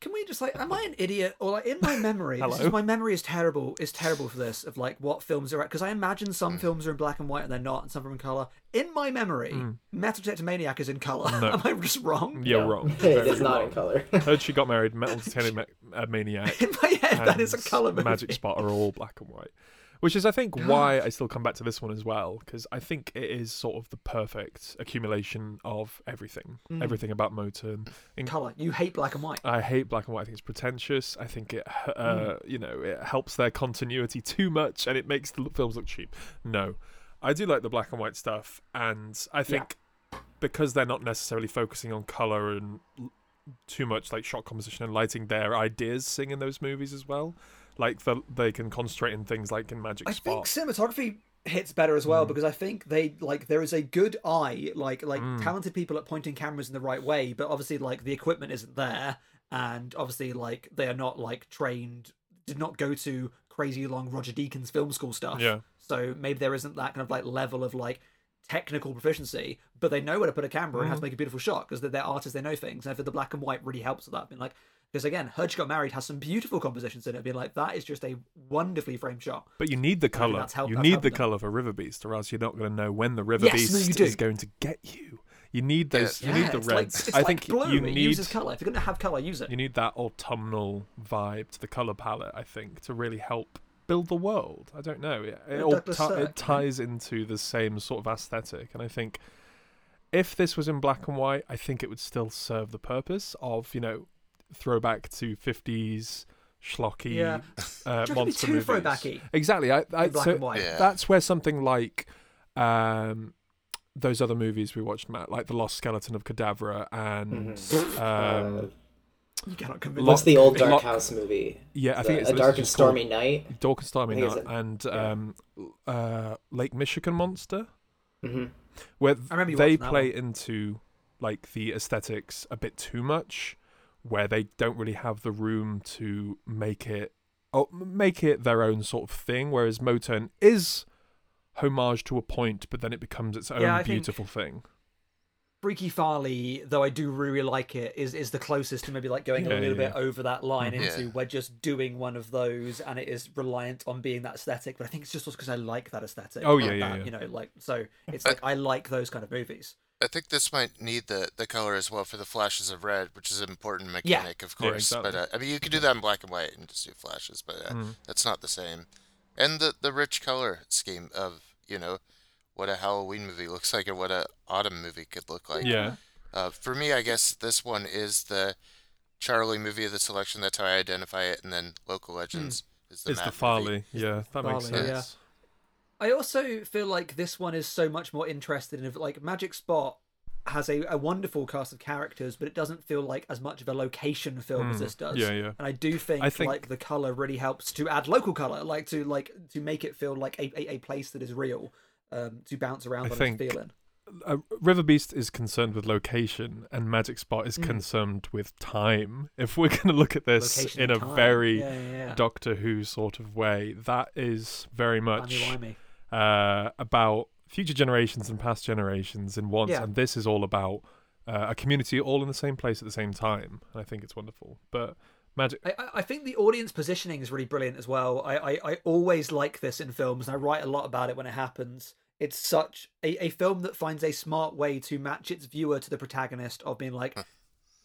Can we just like, am I an idiot or like in my memory? this Hello? is, my memory is terrible. Is terrible for this of like what films are because I imagine some Mm. films are in black and white and they're not, and some are in color. In my memory, Metal Detector Maniac is in color. Mm. No. am I just wrong? you're No. wrong. it Very is not in color. Heard she got married. Metal detector Ma- uh, Maniac. In my head, that is a color movie. Magic Spot are all black and white, which is I think why I still come back to this one as well because I think it is sort of the perfect accumulation of everything, Mm. everything about Motern. In- color. You hate black and white. I hate black and white. I think it's pretentious. I think it, uh, Mm. you know, it helps their continuity too much, and it makes the films look cheap. No, I do like the black and white stuff, and I think because they're not necessarily focusing on color and too much like shot composition and lighting, their ideas sing in those movies as well. Like the, they can concentrate in things like in Magic I Spot. think cinematography hits better as Mm. well because I think they like there is a good eye, like like talented people at pointing cameras in the right way, but obviously like the equipment isn't there, and obviously like they are not like trained, did not go to crazy long Roger Deakins film school stuff. Yeah. So maybe there isn't that kind of like level of like technical proficiency, but they know where to put a camera and how to make a beautiful shot because they're, they're artists, they know things. And I think the black and white really helps with that. Being like, because again, Heard She Got Married has some beautiful compositions in it. Being like, that is just a wonderfully framed shot. But you need the color. that's help- you need helping the them. color for River Beast, or else you're not going to know when the River Yes, Beast you do. is going to get you. You need those. Yeah. You need the it's like, reds. it's I like think blue. you it need uses color. If you're gonna have color, use it. you need that autumnal vibe to the color palette. I think to really help build the world. I don't know. It, it all Douglas ti- Sirk, it right? ties into the same sort of aesthetic, and I think if this was in black and white, I think it would still serve the purpose of you know throwback to 50s schlocky Yeah. uh, Do you reckon it'd be monster too movies. throwbacky Exactly. I, I in black so and white? Yeah. that's where something like um those other movies we watched, Matt, like The Lost Skeleton of Cadavra and Mhm. um Uh, You cannot convince what's the old Dark Lo- House movie? yeah, I The- think it's a dark and just called stormy night. Dark and Stormy I think Night it's a- and yeah. um uh Lake Michigan Monster hmm where I remember you they watching that play into like the aesthetics a bit too much where they don't really have the room to make it oh, make it their own sort of thing whereas Motern is homage to a point but then it becomes its own Yeah, beautiful thing Freaky Farley, though I do really like it, is is the closest to maybe like going Yeah, a little yeah, bit over that line into Yeah. we're just doing one of those, and it is reliant on being that aesthetic. But I think it's just because I like that aesthetic. Oh, like yeah, yeah, that, yeah. You know, like so it's like I like those kind of movies. I think this might need the, the color as well for the flashes of red, which is an important Yeah. mechanic, of Yeah, course. exactly. But uh, I mean, you could do that in black and white and just do flashes, but uh, Mm. that's not the same. And the the rich color scheme of you know what a Halloween movie looks like and what a autumn movie could look like. yeah Uh, for me, I guess this one is the Charlie movie of the selection. That's how I identify it, and then Local Legends is the it's Matt the movie. Yeah that makes sense yeah. I also feel like this one is so much more interested in like Magic Spot has a, a wonderful cast of characters, but it doesn't feel like as much of a location film as Hmm. this does. yeah yeah And I do think, I think- like the color really helps to add local color, like to like to make it feel like a, a, a place that is real, um, to bounce around I on think- feeling. uh, River Beast is concerned with location, and Magic Spot Mm. is concerned with time. If we're going to look at this Location in a time. very yeah, yeah, yeah. Doctor Who sort of way, that is very much. Uh, about future generations and past generations in once, Yeah. and this is all about uh, a community all in the same place at the same time. And I think it's wonderful. But Magic, I, I- think the audience positioning is really brilliant as well. I, I, I always like this in films, and I write a lot about it when it happens. It's such a, a film that finds a smart way to match its viewer to the protagonist of being like,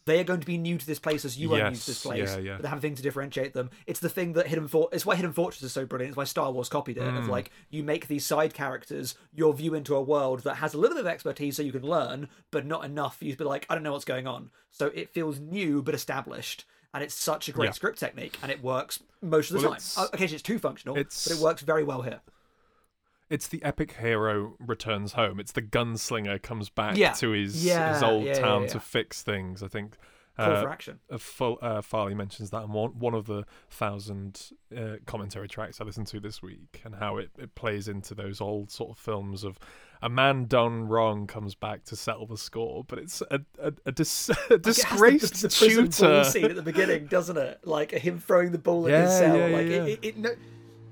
they are going to be new to this place as you are new to this place. yeah, yeah. But they have a thing to differentiate them. It's the thing that Hidden For- It's why Hidden Fortress is so brilliant. It's why Star Wars copied it. Mm. Of like you make these side characters your view into a world that has a little bit of expertise so you can learn, but not enough for you to be like, I don't know what's going on. So it feels new but established. And it's such a great Yeah. script technique, and it works most of the Well, time. it's- Uh, Occasionally, it's too functional, it's- but it works very well here. It's the epic hero returns home. It's the gunslinger comes back Yeah. to his Yeah, his old yeah, town to fix things. I think. Call uh, for action. uh, uh, Farley mentions that in one, one of the thousand uh, commentary tracks I listened to this week, and how it, it plays into those old sort of films of a man done wrong comes back to settle the score, but it's a, a, a, dis- a it the- disgraced the, the tutor. scene at the beginning, doesn't it? Like him throwing the ball at his Yeah, cell. yeah, like yeah. It, it, it, kno-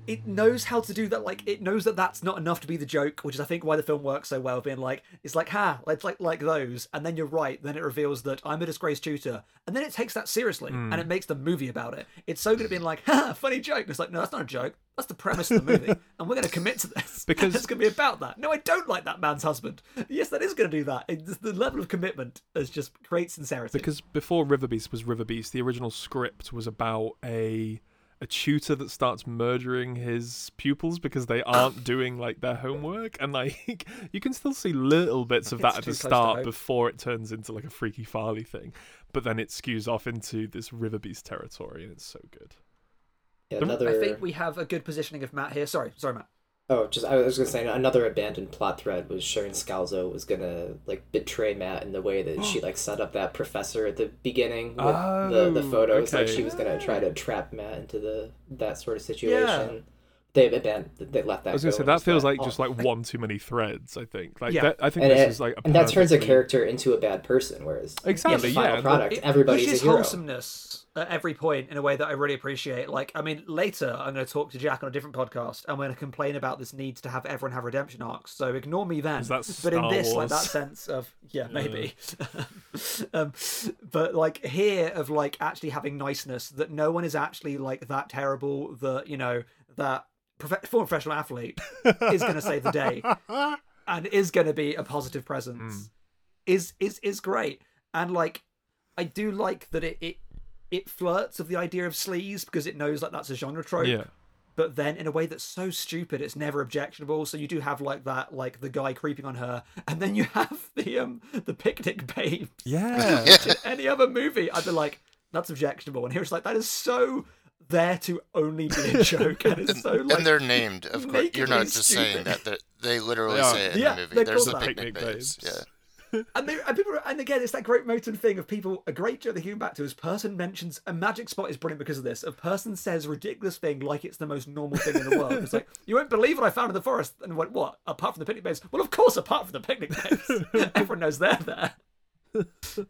it knows how to do that. Like it knows that that's not enough to be the joke, which is I think why the film works so well. Being like, it's like, ha, let's like like those, and then you're right. Then it reveals that I'm a disgraced tutor, and then it takes that seriously, Hmm. and it makes the movie about it. It's so good at being like, ha, funny joke. And it's like, no, that's not a joke. That's the premise of the movie, and we're going to commit to this Because- it's going to be about that. No, I don't like that man's husband. Yes, that is going to do that. It's the level of commitment is just great sincerity. because before River Beast was River Beast, the original script was about a a tutor that starts murdering his pupils because they aren't doing like their homework, and like you can still see little bits of that It's at the too close to start before it turns into like a freaky Farley thing, but then it skews off into this River Beast territory, and it's so good. Yeah, another. I think we have a good positioning of Matt here. Sorry, sorry, Matt. Oh, just I was gonna say another abandoned plot thread was Sharon Scalzo was gonna like betray Matt in the way that she like set up that professor at the beginning with the, the Oh, photos. Like she was gonna try to trap Matt into the that sort of situation. They abandoned. They left that. I was gonna say that feels went like just like one too many threads. I think like Yeah. that, I think and, this it- is like a and that turns a character into a bad person, whereas Exactly, the final yeah, and the- product, It everybody's pushes a hero. wholesomeness at every point in a way that I really appreciate. Like, I mean, later I'm going to talk to Jack on a different podcast. and I'm going to complain about this need to have everyone have redemption arcs. So ignore me then. Is that but in Star this, like that sense of yeah, maybe. um, but like here of like actually having niceness that no one is actually like that terrible. That you know that prof- former professional athlete is going to save the day and is going to be a positive presence is is is great. And like i do like that it it, it flirts with the idea of sleaze because it knows like that's a genre trope. Yeah. but then in a way that's so stupid it's never objectionable. So you do have like that like the guy creeping on her and then you have the um the picnic babes Yeah. in any other movie i'd be like that's objectionable. And here it's like that is so there to only be a joke and it's so like and they're named, of course. You're not nakedly just saying that. they're- They literally They say it in Yeah, the movie. There's called the that. picnic, Picnic babes. babes. Yeah. And, they, and people, and again, it's that great Motern thing of people. A great joke they came back to is person mentions a magic spot is brilliant because of this. A person says ridiculous thing like it's the most normal thing in the world. It's like you won't believe what I found in the forest. And went what? Apart from the picnic babes? Well, of course, apart from the picnic babes, everyone knows they're there.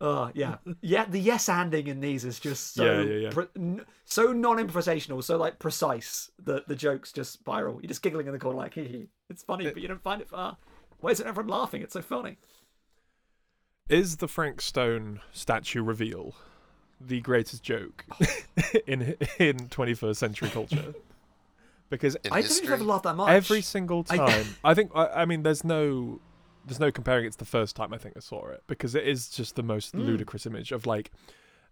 Oh yeah, yeah. The yes anding in these is just so Yeah, yeah, yeah. pre- n- so non-improvisational, so like precise that the jokes just spiral. You're just giggling in the corner like, hee hee. It's funny, but you don't find it far. Why isn't everyone laughing? It's so funny. Is the Frank Stone statue reveal the greatest joke in in 21st century culture? Because In I don't think history. I've ever laughed that much. every single I- time, I, think I, I mean, there's no there's no comparing it to the first time I think I saw it because it is just the most Hmm. ludicrous image of like.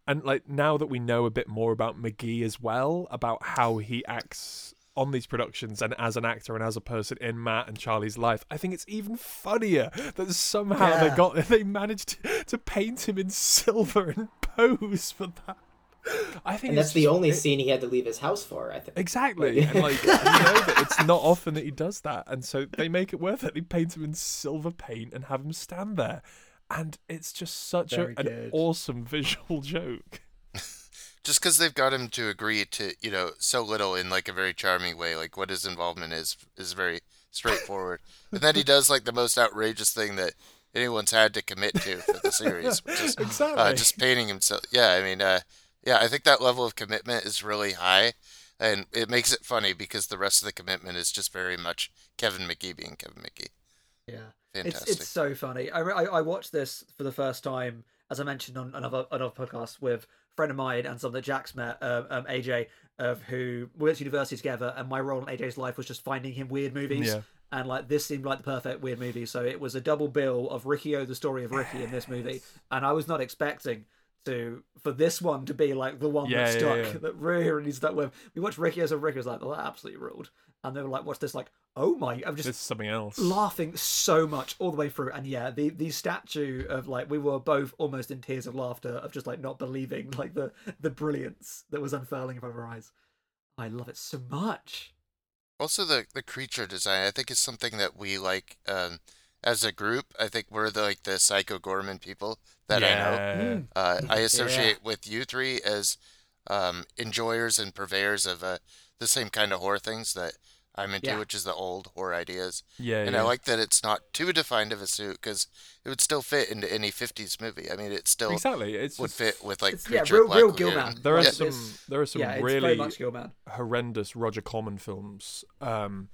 And like now that we know a bit more about McGee as well, about how he acts on these productions and as an actor and as a person in Matt and Charlie's life, I think it's even funnier that somehow they Yeah. got they managed to, to paint him in silver and pose for that. I think and it's that's the only it- scene he had to leave his house for. I think. Exactly, and like you know that it's not often that he does that, and so they make it worth it. They paint him in silver paint and have him stand there, and it's just such a, an awesome visual joke. Just because they've got him to agree to, you know, so little in like a very charming way, like what his involvement is, is very straightforward. and then he does like the most outrageous thing that anyone's had to commit to for the series, which is Exactly. uh, just painting himself. Yeah, I mean, uh, yeah, I think that level of commitment is really high, and it makes it funny because the rest of the commitment is just very much Kevin McGee being Kevin McGee. Yeah, Fantastic. it's it's so funny. I, re- I I watched this for the first time, as I mentioned on another another podcast with a friend of mine and someone that Jack's met, um, um, AJ, of who we went to university together, and my role in AJ's life was just finding him weird movies. Yeah. And like this seemed like the perfect weird movie, so it was a double bill of Ricky O, the story of Ricky in this movie, and I was not expecting to for this one to be like the one Yeah, that yeah, stuck yeah. that really really stuck with. We watched Ricky as a Ricky was like, "Oh, that absolutely ruled," and they were like, "What's this?" Like, "Oh my!" I'm just This is something else. laughing so much all the way through. And yeah, the the statue of like we were both almost in tears of laughter of just like not believing like the the brilliance that was unfurling in front of our eyes. I love it so much. Also, the the creature design, I think, is something that we like um, as a group. I think we're the like the Psycho Goreman people that I know. yeah. Uh, I associate with you three as um, enjoyers and purveyors of uh, the same kind of horror things that I'm into, Yeah. which is the old horror ideas. Yeah, and yeah. I like that it's not too defined of a suit because it would still fit into any 50s movie. I mean, it still exactly. It's would just- fit with like It's- yeah, Creature real- real Gilman. There are Yeah. some. There are some yeah, really very much Gilman. horrendous Roger Corman films. Um,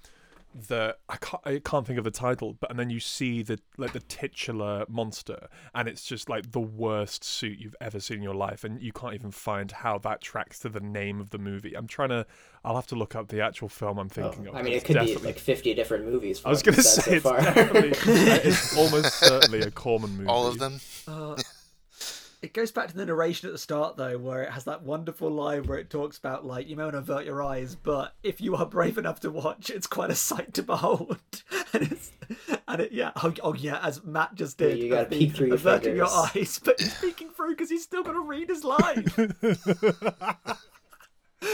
that I can't, I can't think of the title, but and then you see the like the titular monster, and it's just like the worst suit you've ever seen in your life, and you can't even find how that tracks to the name of the movie. I'm trying to. I'll have to look up the actual film I'm Oh, thinking of. I mean, it could be like 50 different movies. I was going to say it's so far. definitely it's almost certainly a Corman movie. All of them. Uh, it goes back to the narration at the start though, where it has that wonderful line where it talks about like you may want to avert your eyes, but if you are brave enough to watch, it's quite a sight to behold. and it's and it yeah oh, oh yeah, as Matt just Yeah, did, you gotta of the peek through your averting your eyes, but he's peeking through because he's still got to read his line.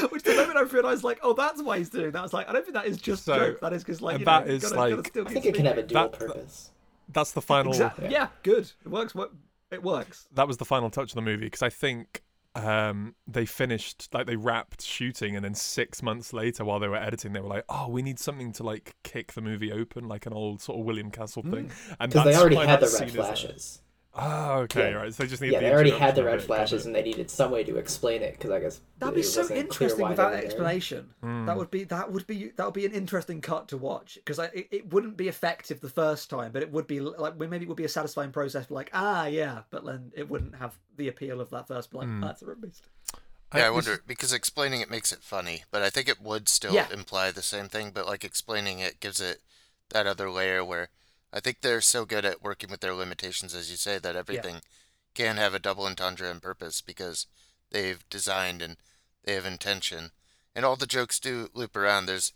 Which the moment I realised, like, oh, that's why he's doing that. I was like, I don't think that is just So, joke. That is because, like, and you that know, is, gotta, gotta like- still I think it can have a dual That- purpose. That's the final. Exactly. Yeah, good. It works. wo- It works. that was the final touch of the movie because I think um, they finished like they wrapped shooting and then six months later while they were editing they were like oh we need something to like kick the movie open like an old sort of William Castle thing and Because Mm. they already had the red flashes. Oh okay Yeah. right so they just need Yeah, the they already had the red of it, got flashes, and they needed some way to explain it. Because I guess That'd be so interesting without explanation. Hmm. That would be that would be that would be an interesting cut to watch because it, it wouldn't be effective the first time, but it would be like maybe it would be a satisfying process. For like ah yeah, but then it wouldn't have the appeal of that first. Like Hmm. that's a beast. Yeah, I this- wonder because explaining it makes it funny, but I think it would still Yeah. imply the same thing. But like explaining it gives it that other layer where I think they're so good at working with their limitations, as you say, that everything can have a double entendre and purpose because they've designed and they have intention, and all the jokes do loop around. There's,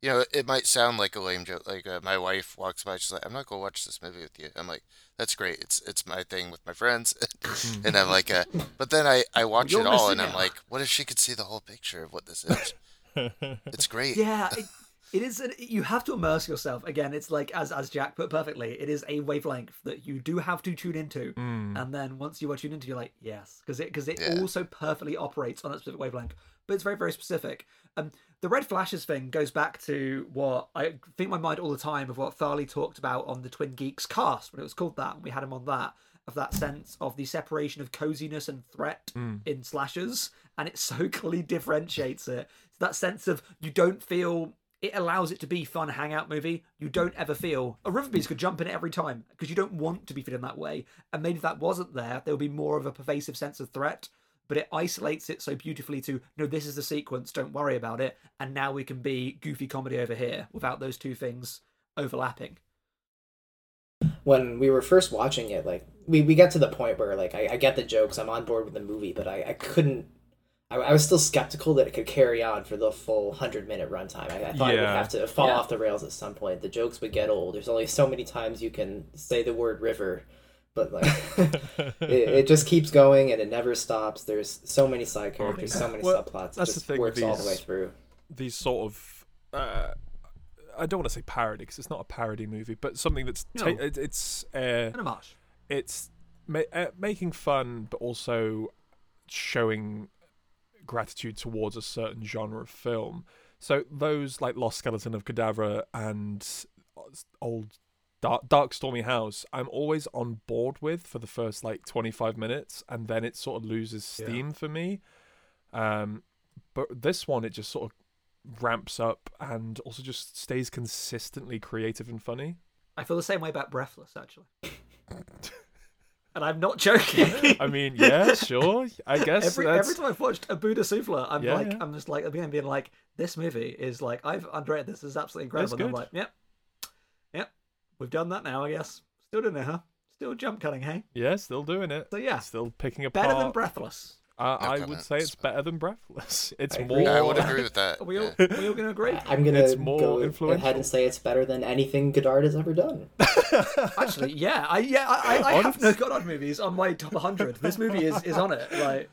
you know, it might sound like a lame joke. Like uh, my wife walks by, she's like, "I'm not gonna watch this movie with you." I'm like, "That's great. It's it's my thing with my friends," and I'm like, uh, but then I I watch You're it all, and I'm like, what if she could see the whole picture of what this is? it's great. Yeah, it, it is. An, you have to immerse yourself. Again, it's like as as Jack put perfectly. It is a wavelength that you do have to tune into, and then once you are tuned into, you're like, yes, because it because it Yeah. also perfectly operates on that specific wavelength. But it's very very specific. Um, the red flashes thing goes back to what I think my mind all the time of what Farley talked about on the Twin Geeks cast when it was called that, and we had him on that of that sense of the separation of coziness and threat in slashers, and it so clearly differentiates it. That sense of you don't feel it allows it to be fun hangout movie. You don't ever feel a Riverbeast could jump in it every time because you don't want to be feeling that way. And maybe if that wasn't there, there would be more of a pervasive sense of threat. But it isolates it so beautifully to no, this is the sequence. Don't worry about it. And now we can be goofy comedy over here without those two things overlapping. when we were first watching it, like we, we got to the point where like I, I get the jokes, I'm on board with the movie, but I, I couldn't. I, I was still skeptical that it could carry on for the full hundred minute runtime. I, I thought it would have to fall Yeah. off the rails at some point. The jokes would get old. There's only so many times you can say the word river, but like it, it just keeps going and it never stops. There's so many side characters, so many Well, subplots. It that's the thing with works all the way these- through. these sort of uh, I don't want to say parody because it's not a parody movie, but something that's ta- No. it, it's uh, it's ma- uh, making fun, but also showing gratitude towards a certain genre of film. So those like Lost Skeleton of Cadavra and old Dark, Dark Stormy House, I'm always on board with for the first like 25 minutes, and then it sort of loses Yeah. steam for me. Um, but this one, it just sort of ramps up and also just stays consistently creative and funny. I feel the same way about Breathless, actually. and I'm not joking. I mean, yeah, sure. I guess every, that's every time I've watched a Bout de Souffle, I'm Yeah, like, yeah. I'm just like, the being like, this movie is like, I've underrated this. This is absolutely incredible. And I'm like, yep, yep, we've done that now, I guess. Still doing it, huh? Still jump cutting, hey? Yeah, still doing it. So yeah, Still picking apart. better than Breathless. Uh, No I would say it's better than Breathless. It's I more. agree. I would agree with that. We all, yeah. we all gonna agree? I'm gonna It's more go influential. ahead and say it's better than anything Godard has ever done. Actually, yeah, I yeah, I, I, I have Honest- no Godard movies on my top 100. This movie is is on it. Like,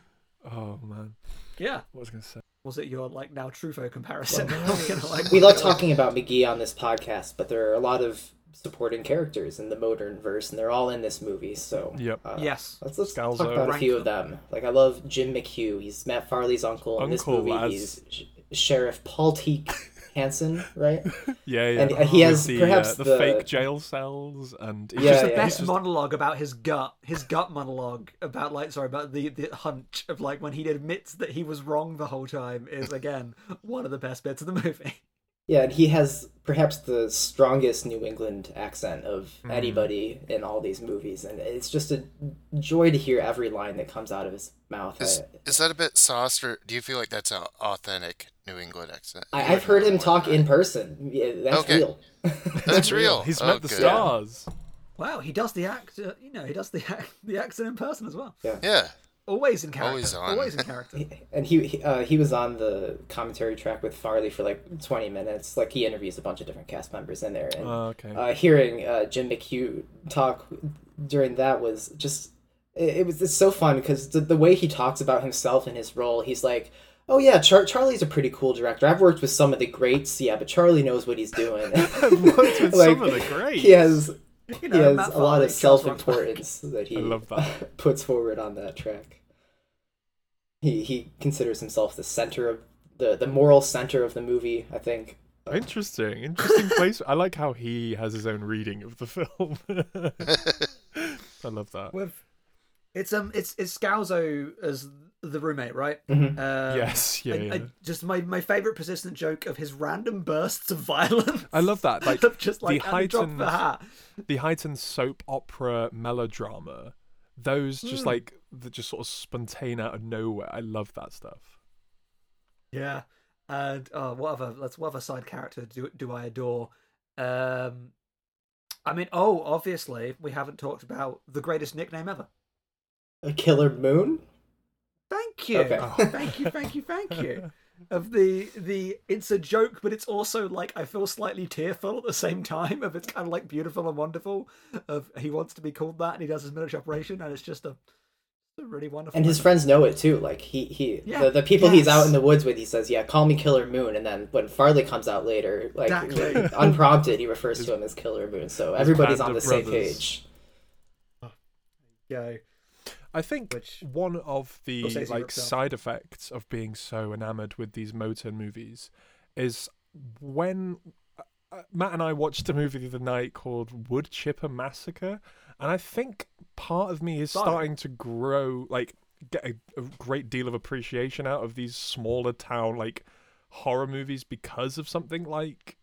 Oh man, yeah, what was I gonna say? was it your like now Truffaut comparison? Are we gonna, like, We like talking about McGee on this podcast, but there are a lot of supporting characters in the Motern verse, and they're all in this movie. So Yep. uh, Yes. let's let's Scalzo. talk about a few of them. them. Like I love Jim McHugh. He's Matt Farley's uncle in this movie. as- He's Sh- Sheriff Paul Teague Hansen, right? Yeah, yeah. And, he has the, perhaps uh, the, the- fake jail cells and it's Yeah, just the yeah. best he's just- monologue about his gut, his gut monologue about like sorry about the the hunch of like when he admits that he was wrong the whole time is again one of the best bits of the movie. Yeah, and he has perhaps the strongest New England accent of Mhm. anybody in all these movies, and it's just a joy to hear every line that comes out of his mouth. Is, I, is that a bit sauced, or do you feel like that's an authentic New England accent? I, I've heard him talk in person. Yeah, that's Okay. real. That's real. He's Oh, met the good. stars. Wow, he does the act, uh, you know, he does the act, the accent in person as well. Yeah. Always in character. Always on. Always in character. and he he, uh, he was on the commentary track with Farley for like 20 minutes. Like he interviews a bunch of different cast members in there, and Oh, okay. uh, hearing uh, Jim McHugh talk during that was just it, it was it's so fun because the, the way he talks about himself and his role, he's like. Oh yeah, Char- Charlie's a pretty cool director. I've worked with some of the greats, yeah, but Charlie knows what he's doing. I've worked with some of the greats. He has You he has a lot of self-importance that he that. puts forward on that track. He he considers himself the center of the the moral center of the movie. I think. Interesting, interesting place. I like how he has his own reading of the film. I love that. With it's um it's it's Scalzo as the roommate, right? Mhm. Um, Yes, yeah, I- yeah. I- just my my favorite persistent joke of his random bursts of violence. I love that, like, just like the and he dropped the heightened- hat. the heightened soap opera melodrama. Those just Mm. like that just sort of spontaneous out of nowhere. I love that stuff. Yeah, and oh, what other let's what other side character do do I adore? Um, I mean, oh, obviously we haven't talked about the greatest nickname ever. A killer moon. Thank you, Okay. thank you, thank you, thank you. Of the the it's a joke, but it's also like I feel slightly tearful at the same time. Of it's kind of like beautiful and wonderful. Of he wants to be called that, and he does his military operation, and it's just a, a really wonderful. And his moment. friends know it too. Like he he Yeah, the, the people he's out in the woods with, he says, "Yeah, call me Killer Moon." And then when Farley comes out later, like Exactly. unprompted, he refers to him as Killer Moon. So everybody's on the of same page. Yeah. I think Which- one of the like side effects of being so enamored with these Motern movies is when uh, uh, Matt and I watched a movie the other night called Wood Chipper Massacre, and I think part of me is Sorry. starting to grow, like get a, a great deal of appreciation out of these smaller town like horror movies because of something like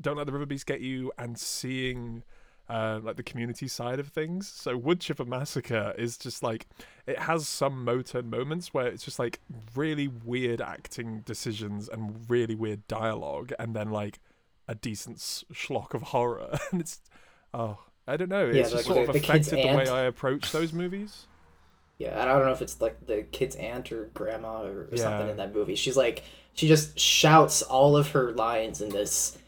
Don't Let the River Beast Get You and seeing uh, like the community side of things. So Wood Chipper Massacre is just like it has some Motern moments where it's just like really weird acting decisions and really weird dialogue, and then like a decent schlock of horror, and it's oh I don't know, Yeah, it's just like sort the- of the kid's affected the way. I approach those movies. Yeah, and I don't know if it's like the kid's aunt or grandma or, or something in that movie. She's like, she just shouts all of her lines in this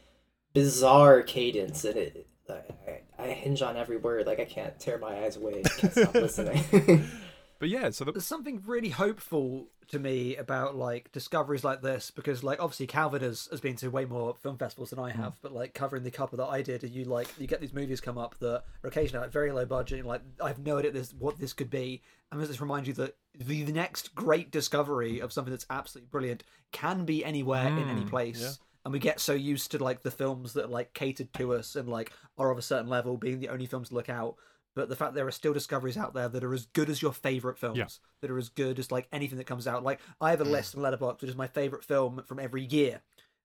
bizarre cadence, and it, I, I, I hinge on every word. Like I can't tear my eyes away. I can't stop listening. But yeah, so the, there's something really hopeful to me about like discoveries like this because like obviously Calvin has, has been to way more film festivals than I have, but like covering the couple that I did, and you like you get these movies come up that are occasionally like very low budget, and like I have no idea this what this could be, and this reminds you that the, the next great discovery of something that's absolutely brilliant can be anywhere in any Mm, place. yeah. And we get so used to like the films that like catered to us and like are of a certain level being the only films to look out but the fact there are still discoveries out there that are as good as your favorite films Yeah. that are as good as like anything that comes out like i have a list on letterboxd which is my favorite film from every year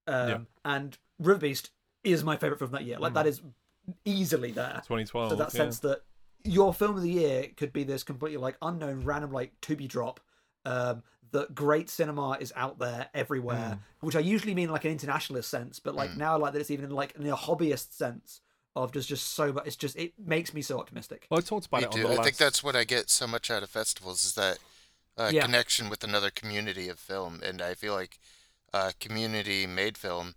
um Yeah. and river beast is my favorite film that year like Mm. that is easily there 2012. so that yeah. sense that your film of the year could be this completely like unknown random like to be drop um that great cinema is out there everywhere which i usually mean like an internationalist sense but like Mm. now I like that it's even in like in a hobbyist sense of just just so much. It's just it makes me so optimistic. Well, I talked about Me it on too. the I last. think that's what I get so much out of festivals is that uh, Yeah. connection with another community of film, and I feel like uh, community-made film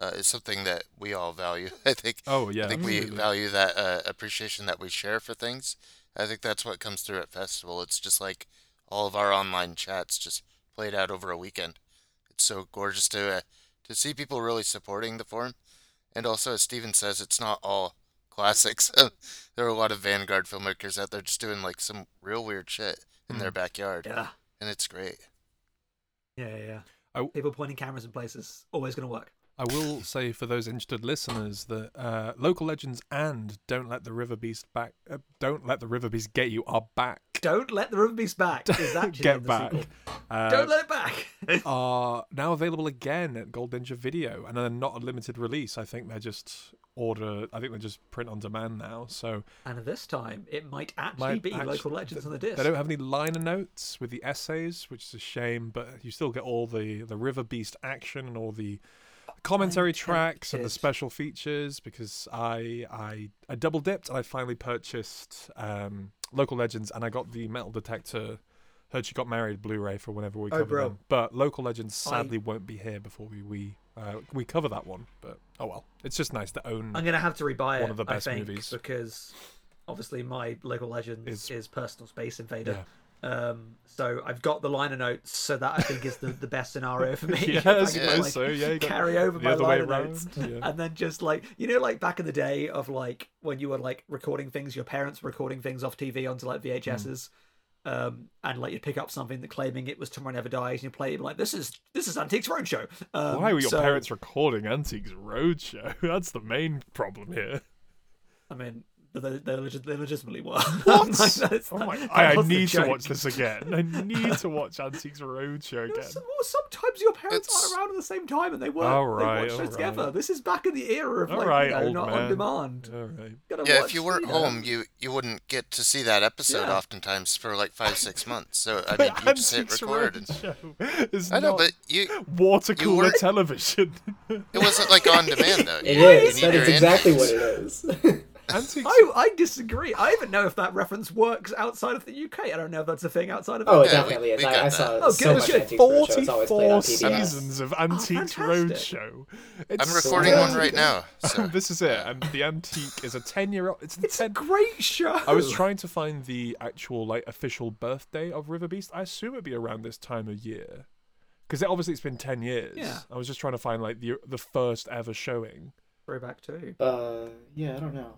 uh, is something that we all value. I think. Oh yeah, I think we value that uh, appreciation that we share for things. I think that's what comes through at festival. It's just like all of our online chats just played out over a weekend. It's so gorgeous to uh, to see people really supporting the forum, and also as Steven says, it's not all classics. there are a lot of vanguard filmmakers out there just doing like some real weird shit in their backyard, Yeah, and it's great. yeah, yeah. yeah. I- People pointing cameras in places always going to work. I will say for those interested listeners that uh, local legends and don't let the river beast back. Uh, don't let the river beast get you are back. Don't let the river beast back. Is actually get back. Uh, Don't let it back. are now available again at Gold Ninja Video, and they're not a limited release. I think they're just order. I think they're just print on demand now. So and this time, it might actually might be actu- local legends on the disc. They don't have any liner notes with the essays, which is a shame, but you still get all the the River Beast action and all the commentary tracks and the special features because I I I double dipped and I finally purchased um, Local Legends and I got the Metal Detector Heard She Got Married Blu-ray for whenever we Oh, cover bro. them. But Local Legends I- sadly won't be here before we we uh, we cover that one. But oh well, it's just nice to own. I'm gonna have to rebuy it. One of the best think, movies. because obviously my local legends Is- is, Personal Space Invader. Yeah. Um, so I've got the liner notes, so that I think is the, the best scenario for me. Yeah, If I can, suppose like, so. Yeah, carry over my liner around, notes, yeah. and then just like you know, like back in the day of like when you were like recording things, your parents were recording things off TV onto like VHSs. Um, and like you'd pick up something that claiming it was Tomorrow Never Dies, and you play it like, "This is this is Antiques Roadshow." Um, Why were your so- parents recording Antiques Roadshow? That's the main problem here. I mean, they, they, legit, they legitimately were. What? Like, that's- oh my! I, I need to watch this again. I need to watch Antiques Roadshow again. Some- well, sometimes your parents It's- aren't around at the same time and they work. All they right, watch all it together. right. This is back in the era of All like right, you know, not man. on demand. All right. Gotta Yeah, watch, if you weren't know. home, you you wouldn't get to see that episode Yeah. oftentimes for like five six months. So I mean, you just hit Antiques record. And, Roadshow is I know, not but you water you cooler were- television. it wasn't like on demand though. It You- is. you That need is your exactly what it is. Antiques. I, I disagree. I even know if that reference works outside of the UK. I don't know if that's a thing outside of. oh, the it Yeah, definitely we- is. we I, got I that. saw Oh, so good. much Shit, Antiques Roadshow. It's always played on 44 PBS. seasons of Antiques fantastic. Roadshow. It's I'm recording so one good. right now. So this is it. And the Antique is a 10 year old. It's the It's a 10. great show. I was trying to find the actual like official birthday of River Beast. I assume it'd be around this time of year, because it, obviously it's been ten years. Yeah. I was just trying to find like the the first ever showing. Throwback too. Uh, yeah, I don't know.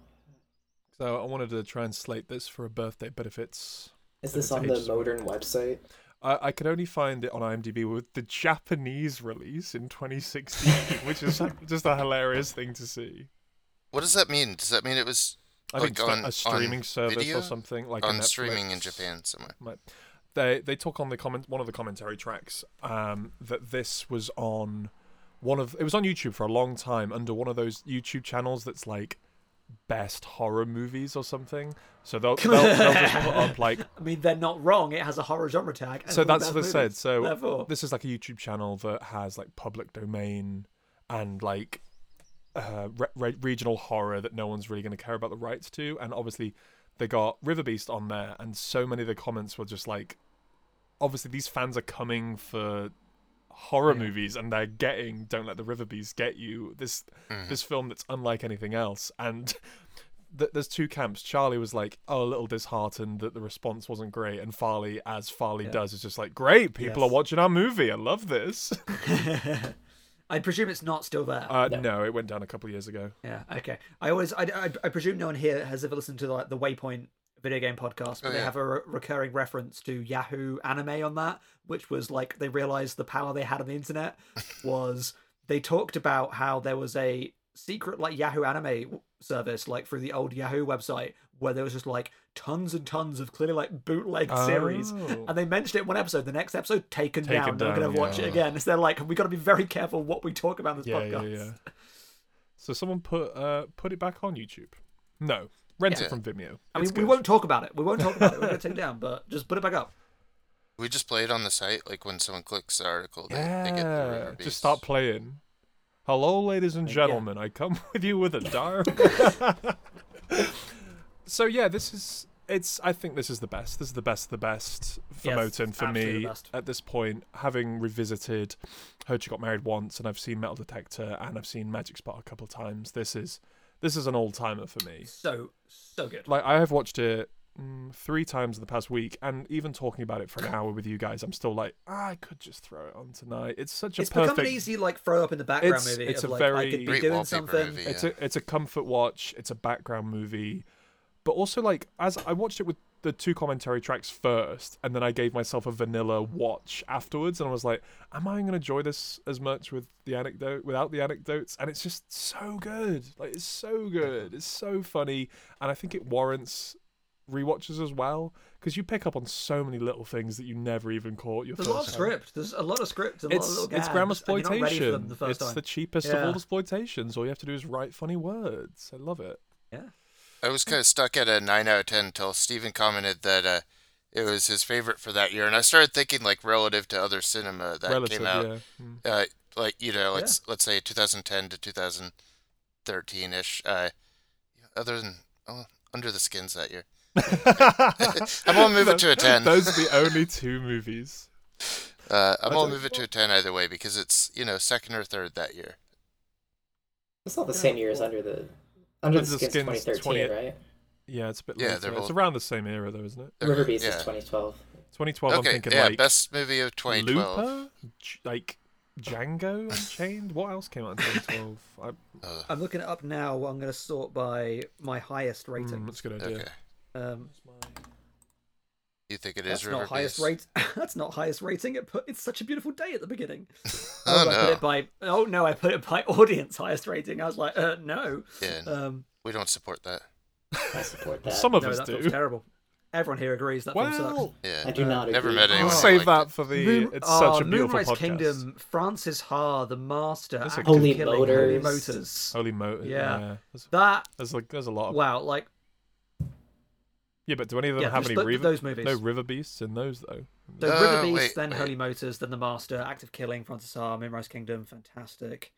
So I wanted to translate this for a birthday, but if it's Is this on the ages- Motern website? I, I could only find it on IMDb with the Japanese release in 2016, which is just a hilarious thing to see. what does that mean? Does that mean it was I think Like it's on- a streaming service video? or something like on streaming in Japan somewhere? Right. They they took on the comment one of the commentary tracks um, that this was on one of it was on YouTube for a long time under one of those YouTube channels that's like best horror movies or something. So they'll they'll, they'll just put up like I mean, they're not wrong. It has a horror genre tag. so that's what they said. So Therefore, this is like a YouTube channel that has like public domain and like uh, re- re- regional horror that no one's really going to care about the rights to. And obviously, they got River Beast on there, and so many of the comments were just like, obviously these fans are coming for horror Yeah. movies and they're getting don't let the river Bees get you this Mhm. this film that's unlike anything else and th- there's two camps charlie was like oh a little disheartened that the response wasn't great and farley as farley Yeah. does is just like great people Yes. are watching our movie i love this I presume it's not still there. uh, No. no. it went down a couple of years ago Yeah. Okay. I always, I, I, I presume no one here has ever listened to like the Waypoint video game podcast, but Oh, they yeah. have a re- recurring reference to Yahoo Anime on that, which was like they realized the power they had on the internet was they talked about how there was a secret like Yahoo Anime service like through the old Yahoo website where there was just like tons and tons of clearly like bootleg series. Oh. and they mentioned it in one episode. The next episode taken, Taken down. No one can down, ever watch it again. So they're like we got to be very careful what we talk about in this yeah podcast yeah. yeah so someone put uh put it back on youtube. No rent Yeah. it from vimeo I mean, we won't talk about it. We won't talk about it. We're going to take it down, but just put it back up. We just play it on the site, like when someone clicks the article, they, they get the yeah just Beast. start playing Hello, ladies and Yeah. gentlemen. I come with you with a dart. so yeah, this is. It's. I think this is the best. This is the best. of The best for Yes, Motern for me at this point. Having revisited, heard you got married once, and I've seen Metal Detector, and I've seen Magic Spot a couple of times. This is. This is an old timer for me. So so good. Like I have watched it mm, three times in the past week, and even talking about it for an hour with you guys, I'm still like, ah, I could just throw it on tonight. It's such a It's perfect. become an easy like throw up in the background It's- movie. it's of, a like, I very- could be Great doing something. movie. It's a it's a comfort watch. It's a background movie, but also like as I watched it with the two commentary tracks first, and then I gave myself a vanilla watch afterwards, and I was like, "Am I going to enjoy this as much with the anecdote without the anecdotes?" And it's just so good. Like it's so good. It's so funny, and I think it warrants rewatches as well because you pick up on so many little things that you never even caught your There's a lot of time. script. There's a lot of script a lot of It's it's grammar and you're not ready for exploitation. the first It's time. the cheapest of all exploitations. All you have to do is write funny words. I love it. Yeah. I was kind of stuck at a 9 out of 10 until Steven commented that uh, it was his favorite for that year. And I started thinking, like, relative to other cinema that Relative, came out, yeah. Mm. uh, like, you know, let's, let's say 2010 to 2013 ish. Uh, other than oh, Under the Skins that year. I'm gonna move it to a 10. Those are the only two movies. Uh, I'm gonna move it to a 10 either way because it's, you know, second or third that year. It's not the same year as Under the Under, the, Skins, 2013, 20 right? Yeah, it's a bit Yeah, later. they're It's around the same era, though, isn't it? Okay, River Beast is yeah. 2012. 2012. I'm Okay, thinking yeah, like best movie of 2012. Looper, J- like Django Unchained. What else came out in 2012? I, Uh, I'm looking it up now. I'm going to sort by my highest mm, rating. that's a good idea. okay. Um, You think it is that's River not highest Beast? rate. that's not highest rating. It put it's such a beautiful day at the beginning. Oh, I put no. it by oh no, I put it by audience highest rating. I was like, uh, no. Yeah, Um, we don't support that. I support that. Some of no, us that do. film's terrible. Everyone here agrees that film sucks. Yeah. I do not Never agree. met anyone. we'll save liked that for the. Moon- it's oh, such a beautiful Moonrise podcast. Kingdom, Francis Ha, The Master, That's a Act of Holy Motors. Holy Motors. Motors. Holy Motor. Yeah. Yeah. There's, That there's like there's a lot of. wow, like Yeah, but do any of them yeah, have any th- river? those movies. No river beasts in those though. So Uh, River Beast, wait, then wait. Holy Motors, then The Master, Act of Killing, Francis Ha, Moonrise Kingdom, fantastic.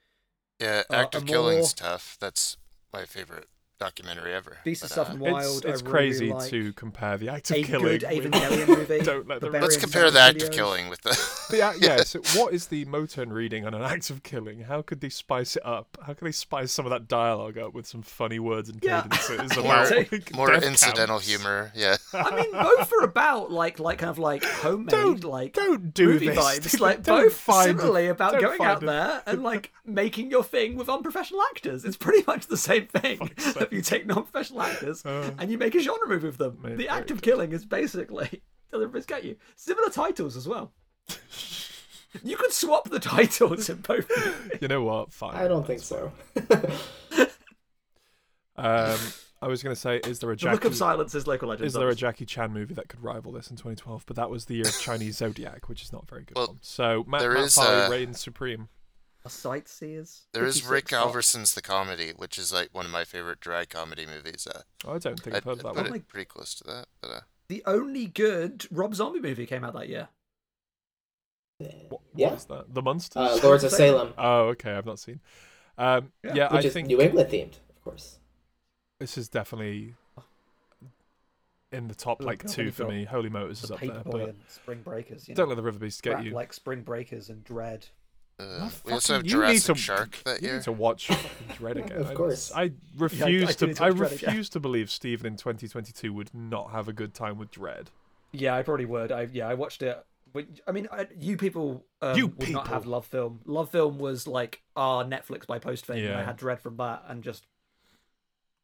Yeah, Uh, Act of a Killing's more- tough. That's my favorite documentary ever. Beast of But, uh, Southern It's, it's I really crazy like. to compare the act of a killing. good with- Evangelion movie. Don't let the Barbarian Let's compare the Act of Killing with the. The act, yeah. So what is the Motern reading on an act of killing? How could they spice it up? How could they spice some of that dialogue up with some funny words and Yeah. cadences More, like, more incidental counts? humor. Yeah. I mean, both are about like, like kind of like homemade, Don't- like don't do movie this. vibes. Like Don't both find a- similarly about going out a- there and like making your thing with unprofessional actors. It's pretty much the same thing. Fuck's sake. if you take non-professional actors Uh. and you make a genre movie with them, the act of killing is basically deliver get you. Similar titles as well. you could swap the titles in both. movies. You know what? Fine. I don't think so. Um, I was gonna say, is there a The Look of Silence is local legend. Is there a Jackie Chan movie that could rival this in 2012? But that was the year of Chinese Zodiac, which is not a very good. Well, one. So Matt, there Matt is, Farley uh, reigns supreme. Sightseers? There is Rick Alverson's The Comedy, which is like one of my favorite dry comedy movies. Uh, Oh, I don't think I'd, I've heard of I'd that put one. my- it pretty close to that. But uh, The only good Rob Zombie movie came out that year. What, Yeah. what is that? The Monsters? Uh, Lords of Salem, oh, okay. I've not seen. Um, Yeah. yeah, which I is think New England themed, of course. this is definitely in the top like God, two for me. Holy Motors is The up there, Paperboy but and Spring Breakers. You know? don't let the River Beast get Crap you. like Spring Breakers and Dread. Uh, we also have fucking- you need Jurassic to- Shark that You year. need to watch Dread again. Of course. I refuse do need to. to I watch Dread refuse to believe Steven in 2022 would not have a good time with Dread. Yeah, I probably would. I yeah, I watched it. But, I mean, I, you people um, You would not have. Love Film. Love Film was like our Netflix by post fame. and I had Dread from that, and just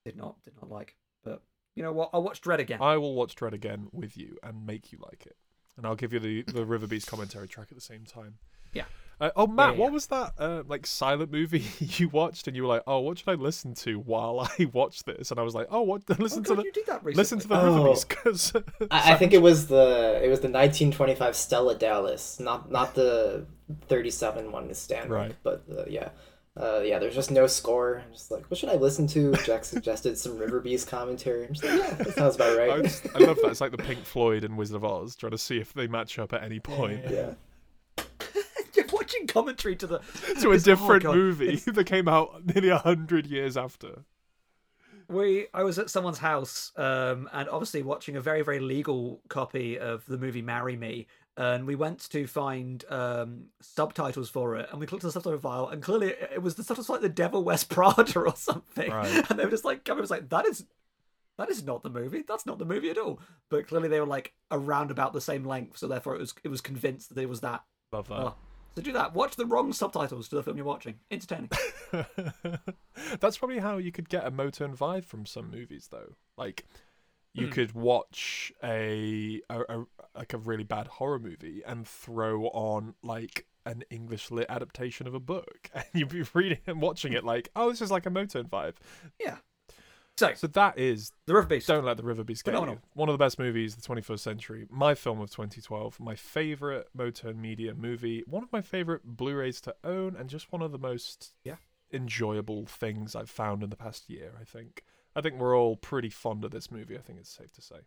did not did not like. But you know what? I'll watch Dread again. I will watch Dread again with you and make you like it, and I'll give you the the River Beast commentary track at the same time. Yeah. Uh, oh, Matt, yeah, what was that uh, like silent movie you watched, and you were like, "Oh, what should I listen to while I watch this?" And I was like, "Oh, what? oh, Listen God, to the you did that recently. listen to the Oh. River Because I, I think it was the it was the 1925 Stella Dallas, not not the 37 one is standard, Right. but the, yeah. Uh, yeah, there's just no score. I'm just like, what should I listen to? Jack suggested some River Beast commentary. I'm just like, yeah, that sounds about I, right. just, I love that. It's like the Pink Floyd and Wizard of Oz, trying to see if they match up at any point. yeah. You're watching making commentary to the to a It's- oh, different God. movie that came out nearly a hundred years after. we I was at someone's house um and obviously watching a very very legal copy of the movie Marry Me and we went to find um subtitles for it and we clicked on the subtitle file and clearly it was the subtitles like the Devil West Prada or something Right. and they were just like Cameron was like that is that is not the movie that's not the movie at all but clearly they were like around about the same length so therefore it was it was convinced that it was that Love that. oh. So do that watch the wrong subtitles to the film you're watching entertaining That's probably how you could get a Motern vibe from some movies, though. Like, you Hmm. could watch a, a, a like a really bad horror movie and throw on like an English lit adaptation of a book, and you'd be reading and watching it like, oh, this is like a Motern vibe. yeah so So that is the River Beast Don't Let the River Beast Get Phenomenal. You. One of the best movies of the 21st century. My film of 2012. My favorite Motern Media movie. One of my favorite Blu-rays to own, and just one of the most Yeah. enjoyable things I've found in the past year. I think. I think we're all pretty fond of this movie. I think it's safe to say.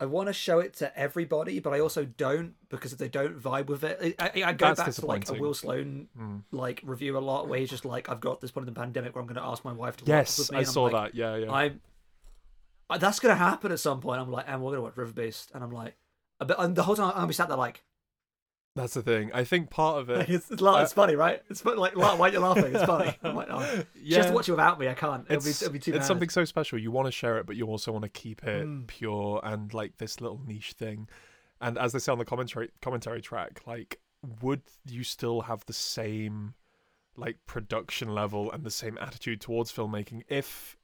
I want to show it to everybody, but I also don't because if they don't vibe with it, I, I, I go That's back to like a. Will Sloan Mm. like review a lot where he's just like, I've got this point in the pandemic where I'm going to ask my wife to watch Yes, with me. I I'm saw like, that. Yeah, yeah. I'm that's going to happen at some point. I'm like, and we're going to watch River Beast, and I'm like, a bit, and the whole time I'm gonna be sat there like, That's the thing. I think part of it. it's, it's, it's funny, right? It's funny, like, why are you laughing? It's funny. I'm like, oh. yeah. just watch it without me. I can't. It'll be, it'll be too. it's something so special. You want to share it, but you also want to keep it Mm. pure and like this little niche thing. And as they say on the commentary commentary track, like, would you still have the same like production level and the same attitude towards filmmaking if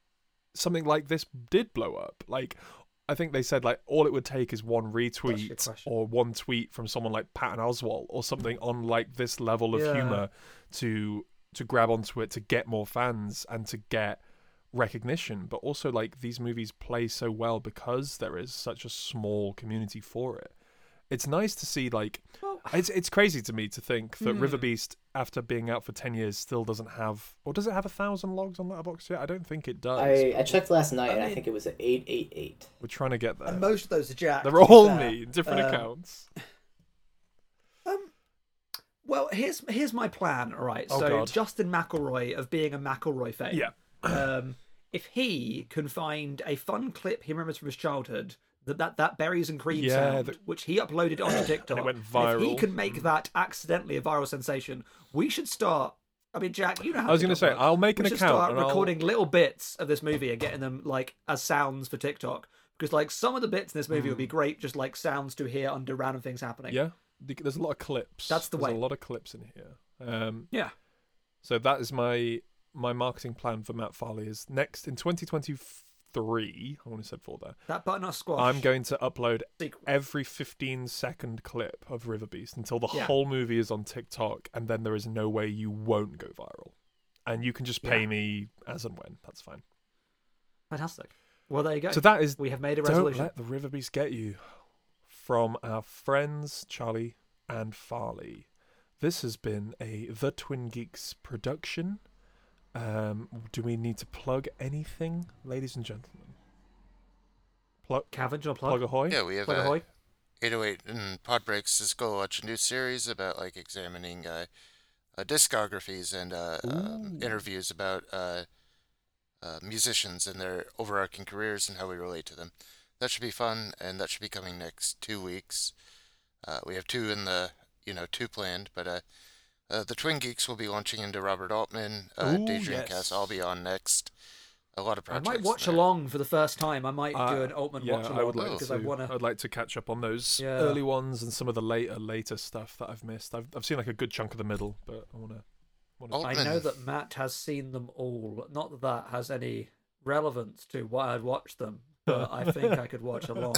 something like this did blow up? Like, I think they said like all it would take is one retweet or one tweet from someone like Patton Oswalt or something on like this level of Yeah. humor to to grab onto it to get more fans and to get recognition. But also like these movies play so well because there is such a small community for it it's nice to see like Well, it's it's crazy to me to think that River Hmm. Beast after being out for 10 years still doesn't have or does it have a thousand logs on that box yet I don't think it does I, I checked last night I and I think it was at eight eight eight. we're trying to get there and most of those are Jack. they're all me different Um, accounts Um, well, here's here's my plan. All right, Oh, so God. Justin McElroy of being a McElroy fan. yeah Um, if he can find a fun clip he remembers from his childhood, that that, that berries and cream Yeah, sound, the- which he uploaded onto TikTok, went and if he can make that accidentally a viral sensation, we should start. I mean, Jack, you know how I was going to say works. I'll make we an should account start and I'll- recording little bits of this movie and getting them like as sounds for TikTok. Because like some of the bits in this movie would be great, just like sounds to hear under random things happening. Mm. yeah there's a lot of clips That's the there's way. a lot of clips in here um Yeah. So that is my my marketing plan for Matt Farley is next in 2023. I want to said four there. That butternut squash. I'm going to upload every 15 second clip of River Beast until the Yeah. whole movie is on TikTok, and then there is no way you won't go viral. And you can just pay Yeah. me as and when. That's fine. Fantastic. Well, there you go. So that is we have made a resolution. don't let the River Beast get you from our friends Charlie and Farley. This has been a The Twin Geeks production. Um, do we need to plug anything, ladies and gentlemen? Plug, Cavendish or plug plug? ahoy. Yeah, we have Plug uh, ahoy. 808 and Pod Breaks is go watch a new series about like examining uh, uh, discographies and uh, um, interviews about uh, uh, musicians and their overarching careers and how we relate to them. That should be fun, and that should be coming next two weeks. Uh, we have two in the you know two planned, but uh, the Twin Geeks will be launching into Robert Altman. Uh, Ooh, Daydream yes. Cast. I'll be on next. A lot of projects. I might watch there. along for the first time. I might do Uh, an Altman yeah, watch I along would like because to. I want to. I'd like to catch up on those Yeah. early ones and some of the later, later stuff that I've missed. I've I've seen like a good chunk of the middle, but I want to. Oh, I know that Matt has seen them all. But not that that has any relevance to why I'd watch them, but I think I could watch along.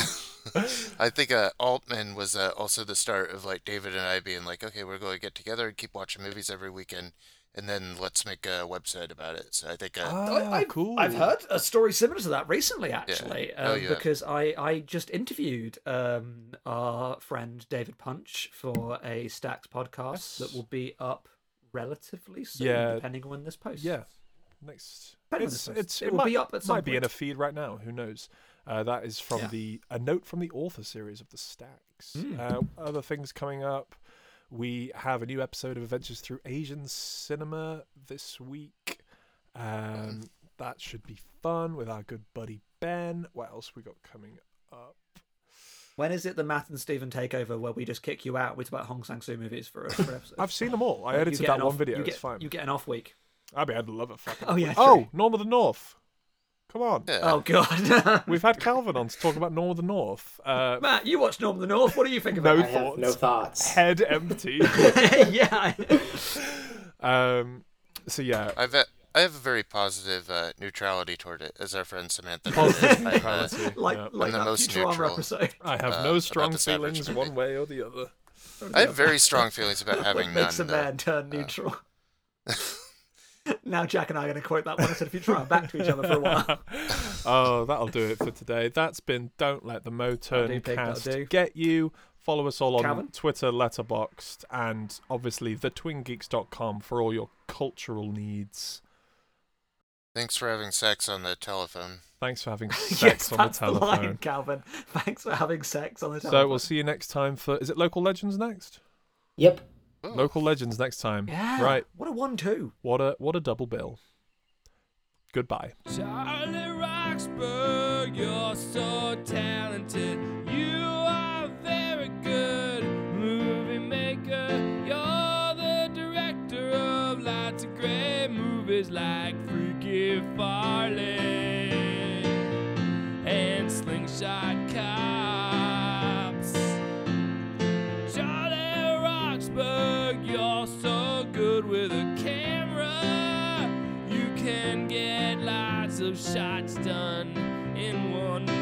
I think uh, Altman was uh, also the start of like David and I being like, okay, we're going to get together and keep watching movies every weekend, and then let's make a website about it. So I think uh, Ah, I, cool. I've heard a story similar to that recently, actually, Oh, um, yeah. because I, I just interviewed um, our friend David Punch for a Stacks podcast that will be up relatively soon, Yeah. depending on when this posts. Yeah. Next, it's, it's It it, will might, be up at some might be in a feed right now. Who knows? Uh, that is from Yeah. the a note from the author series of the Stacks. Mm. Uh, other things coming up. We have a new episode of Adventures Through Asian Cinema this week. Um, that should be fun with our good buddy Ben. What else we got coming up? When is it the Matt and Stephen takeover where we just kick you out? We talk about Hong Sang Soo movies for, a- for an episode. I've seen them all. I edited that an one off- video. You get, it's fine. You get an off week. I mean, I'd love a fucking. Oh, yeah, Oh, true. Norm of the North. Come on. Yeah. Oh god, We've had Calvin on to talk about Norm of the North. Uh, Matt, you watched Norm of the North. What do you think no about I have thoughts. no thoughts. Head empty. yeah, um. So yeah, I've a, I have a very positive uh, neutrality toward it, as our friend Samantha. positive I, uh, neutrality. like yeah. like the that most neutral. episode. I have uh, no strong this average feelings movie. one way or the other. I have very strong feelings about having What none. makes a though. man turn neutral? Now Jack and I are going to quote that one instead of Futurama back to each other for a while. oh, that'll do it for today. That's been Don't Let the Motern do, pig, Cast do. Get You. Follow us all on Calvin? Twitter, Letterboxd, and obviously thetwingeeks.com for all your cultural needs. Thanks for having sex on the telephone. Thanks for having sex yes, on the that's the, telephone. line, Calvin. Thanks for having sex on the telephone. so we'll see you next time for. Is it Local Legends next? Yep. Ooh. Local Legends next time. Yeah. Right. What a one-two. What a what a double bill. Goodbye. Charlie Roxburgh, you're so talented. You are very good movie maker. You're the director of lots of great movies like Freaky Farley and Slingshot get lots of shots done in one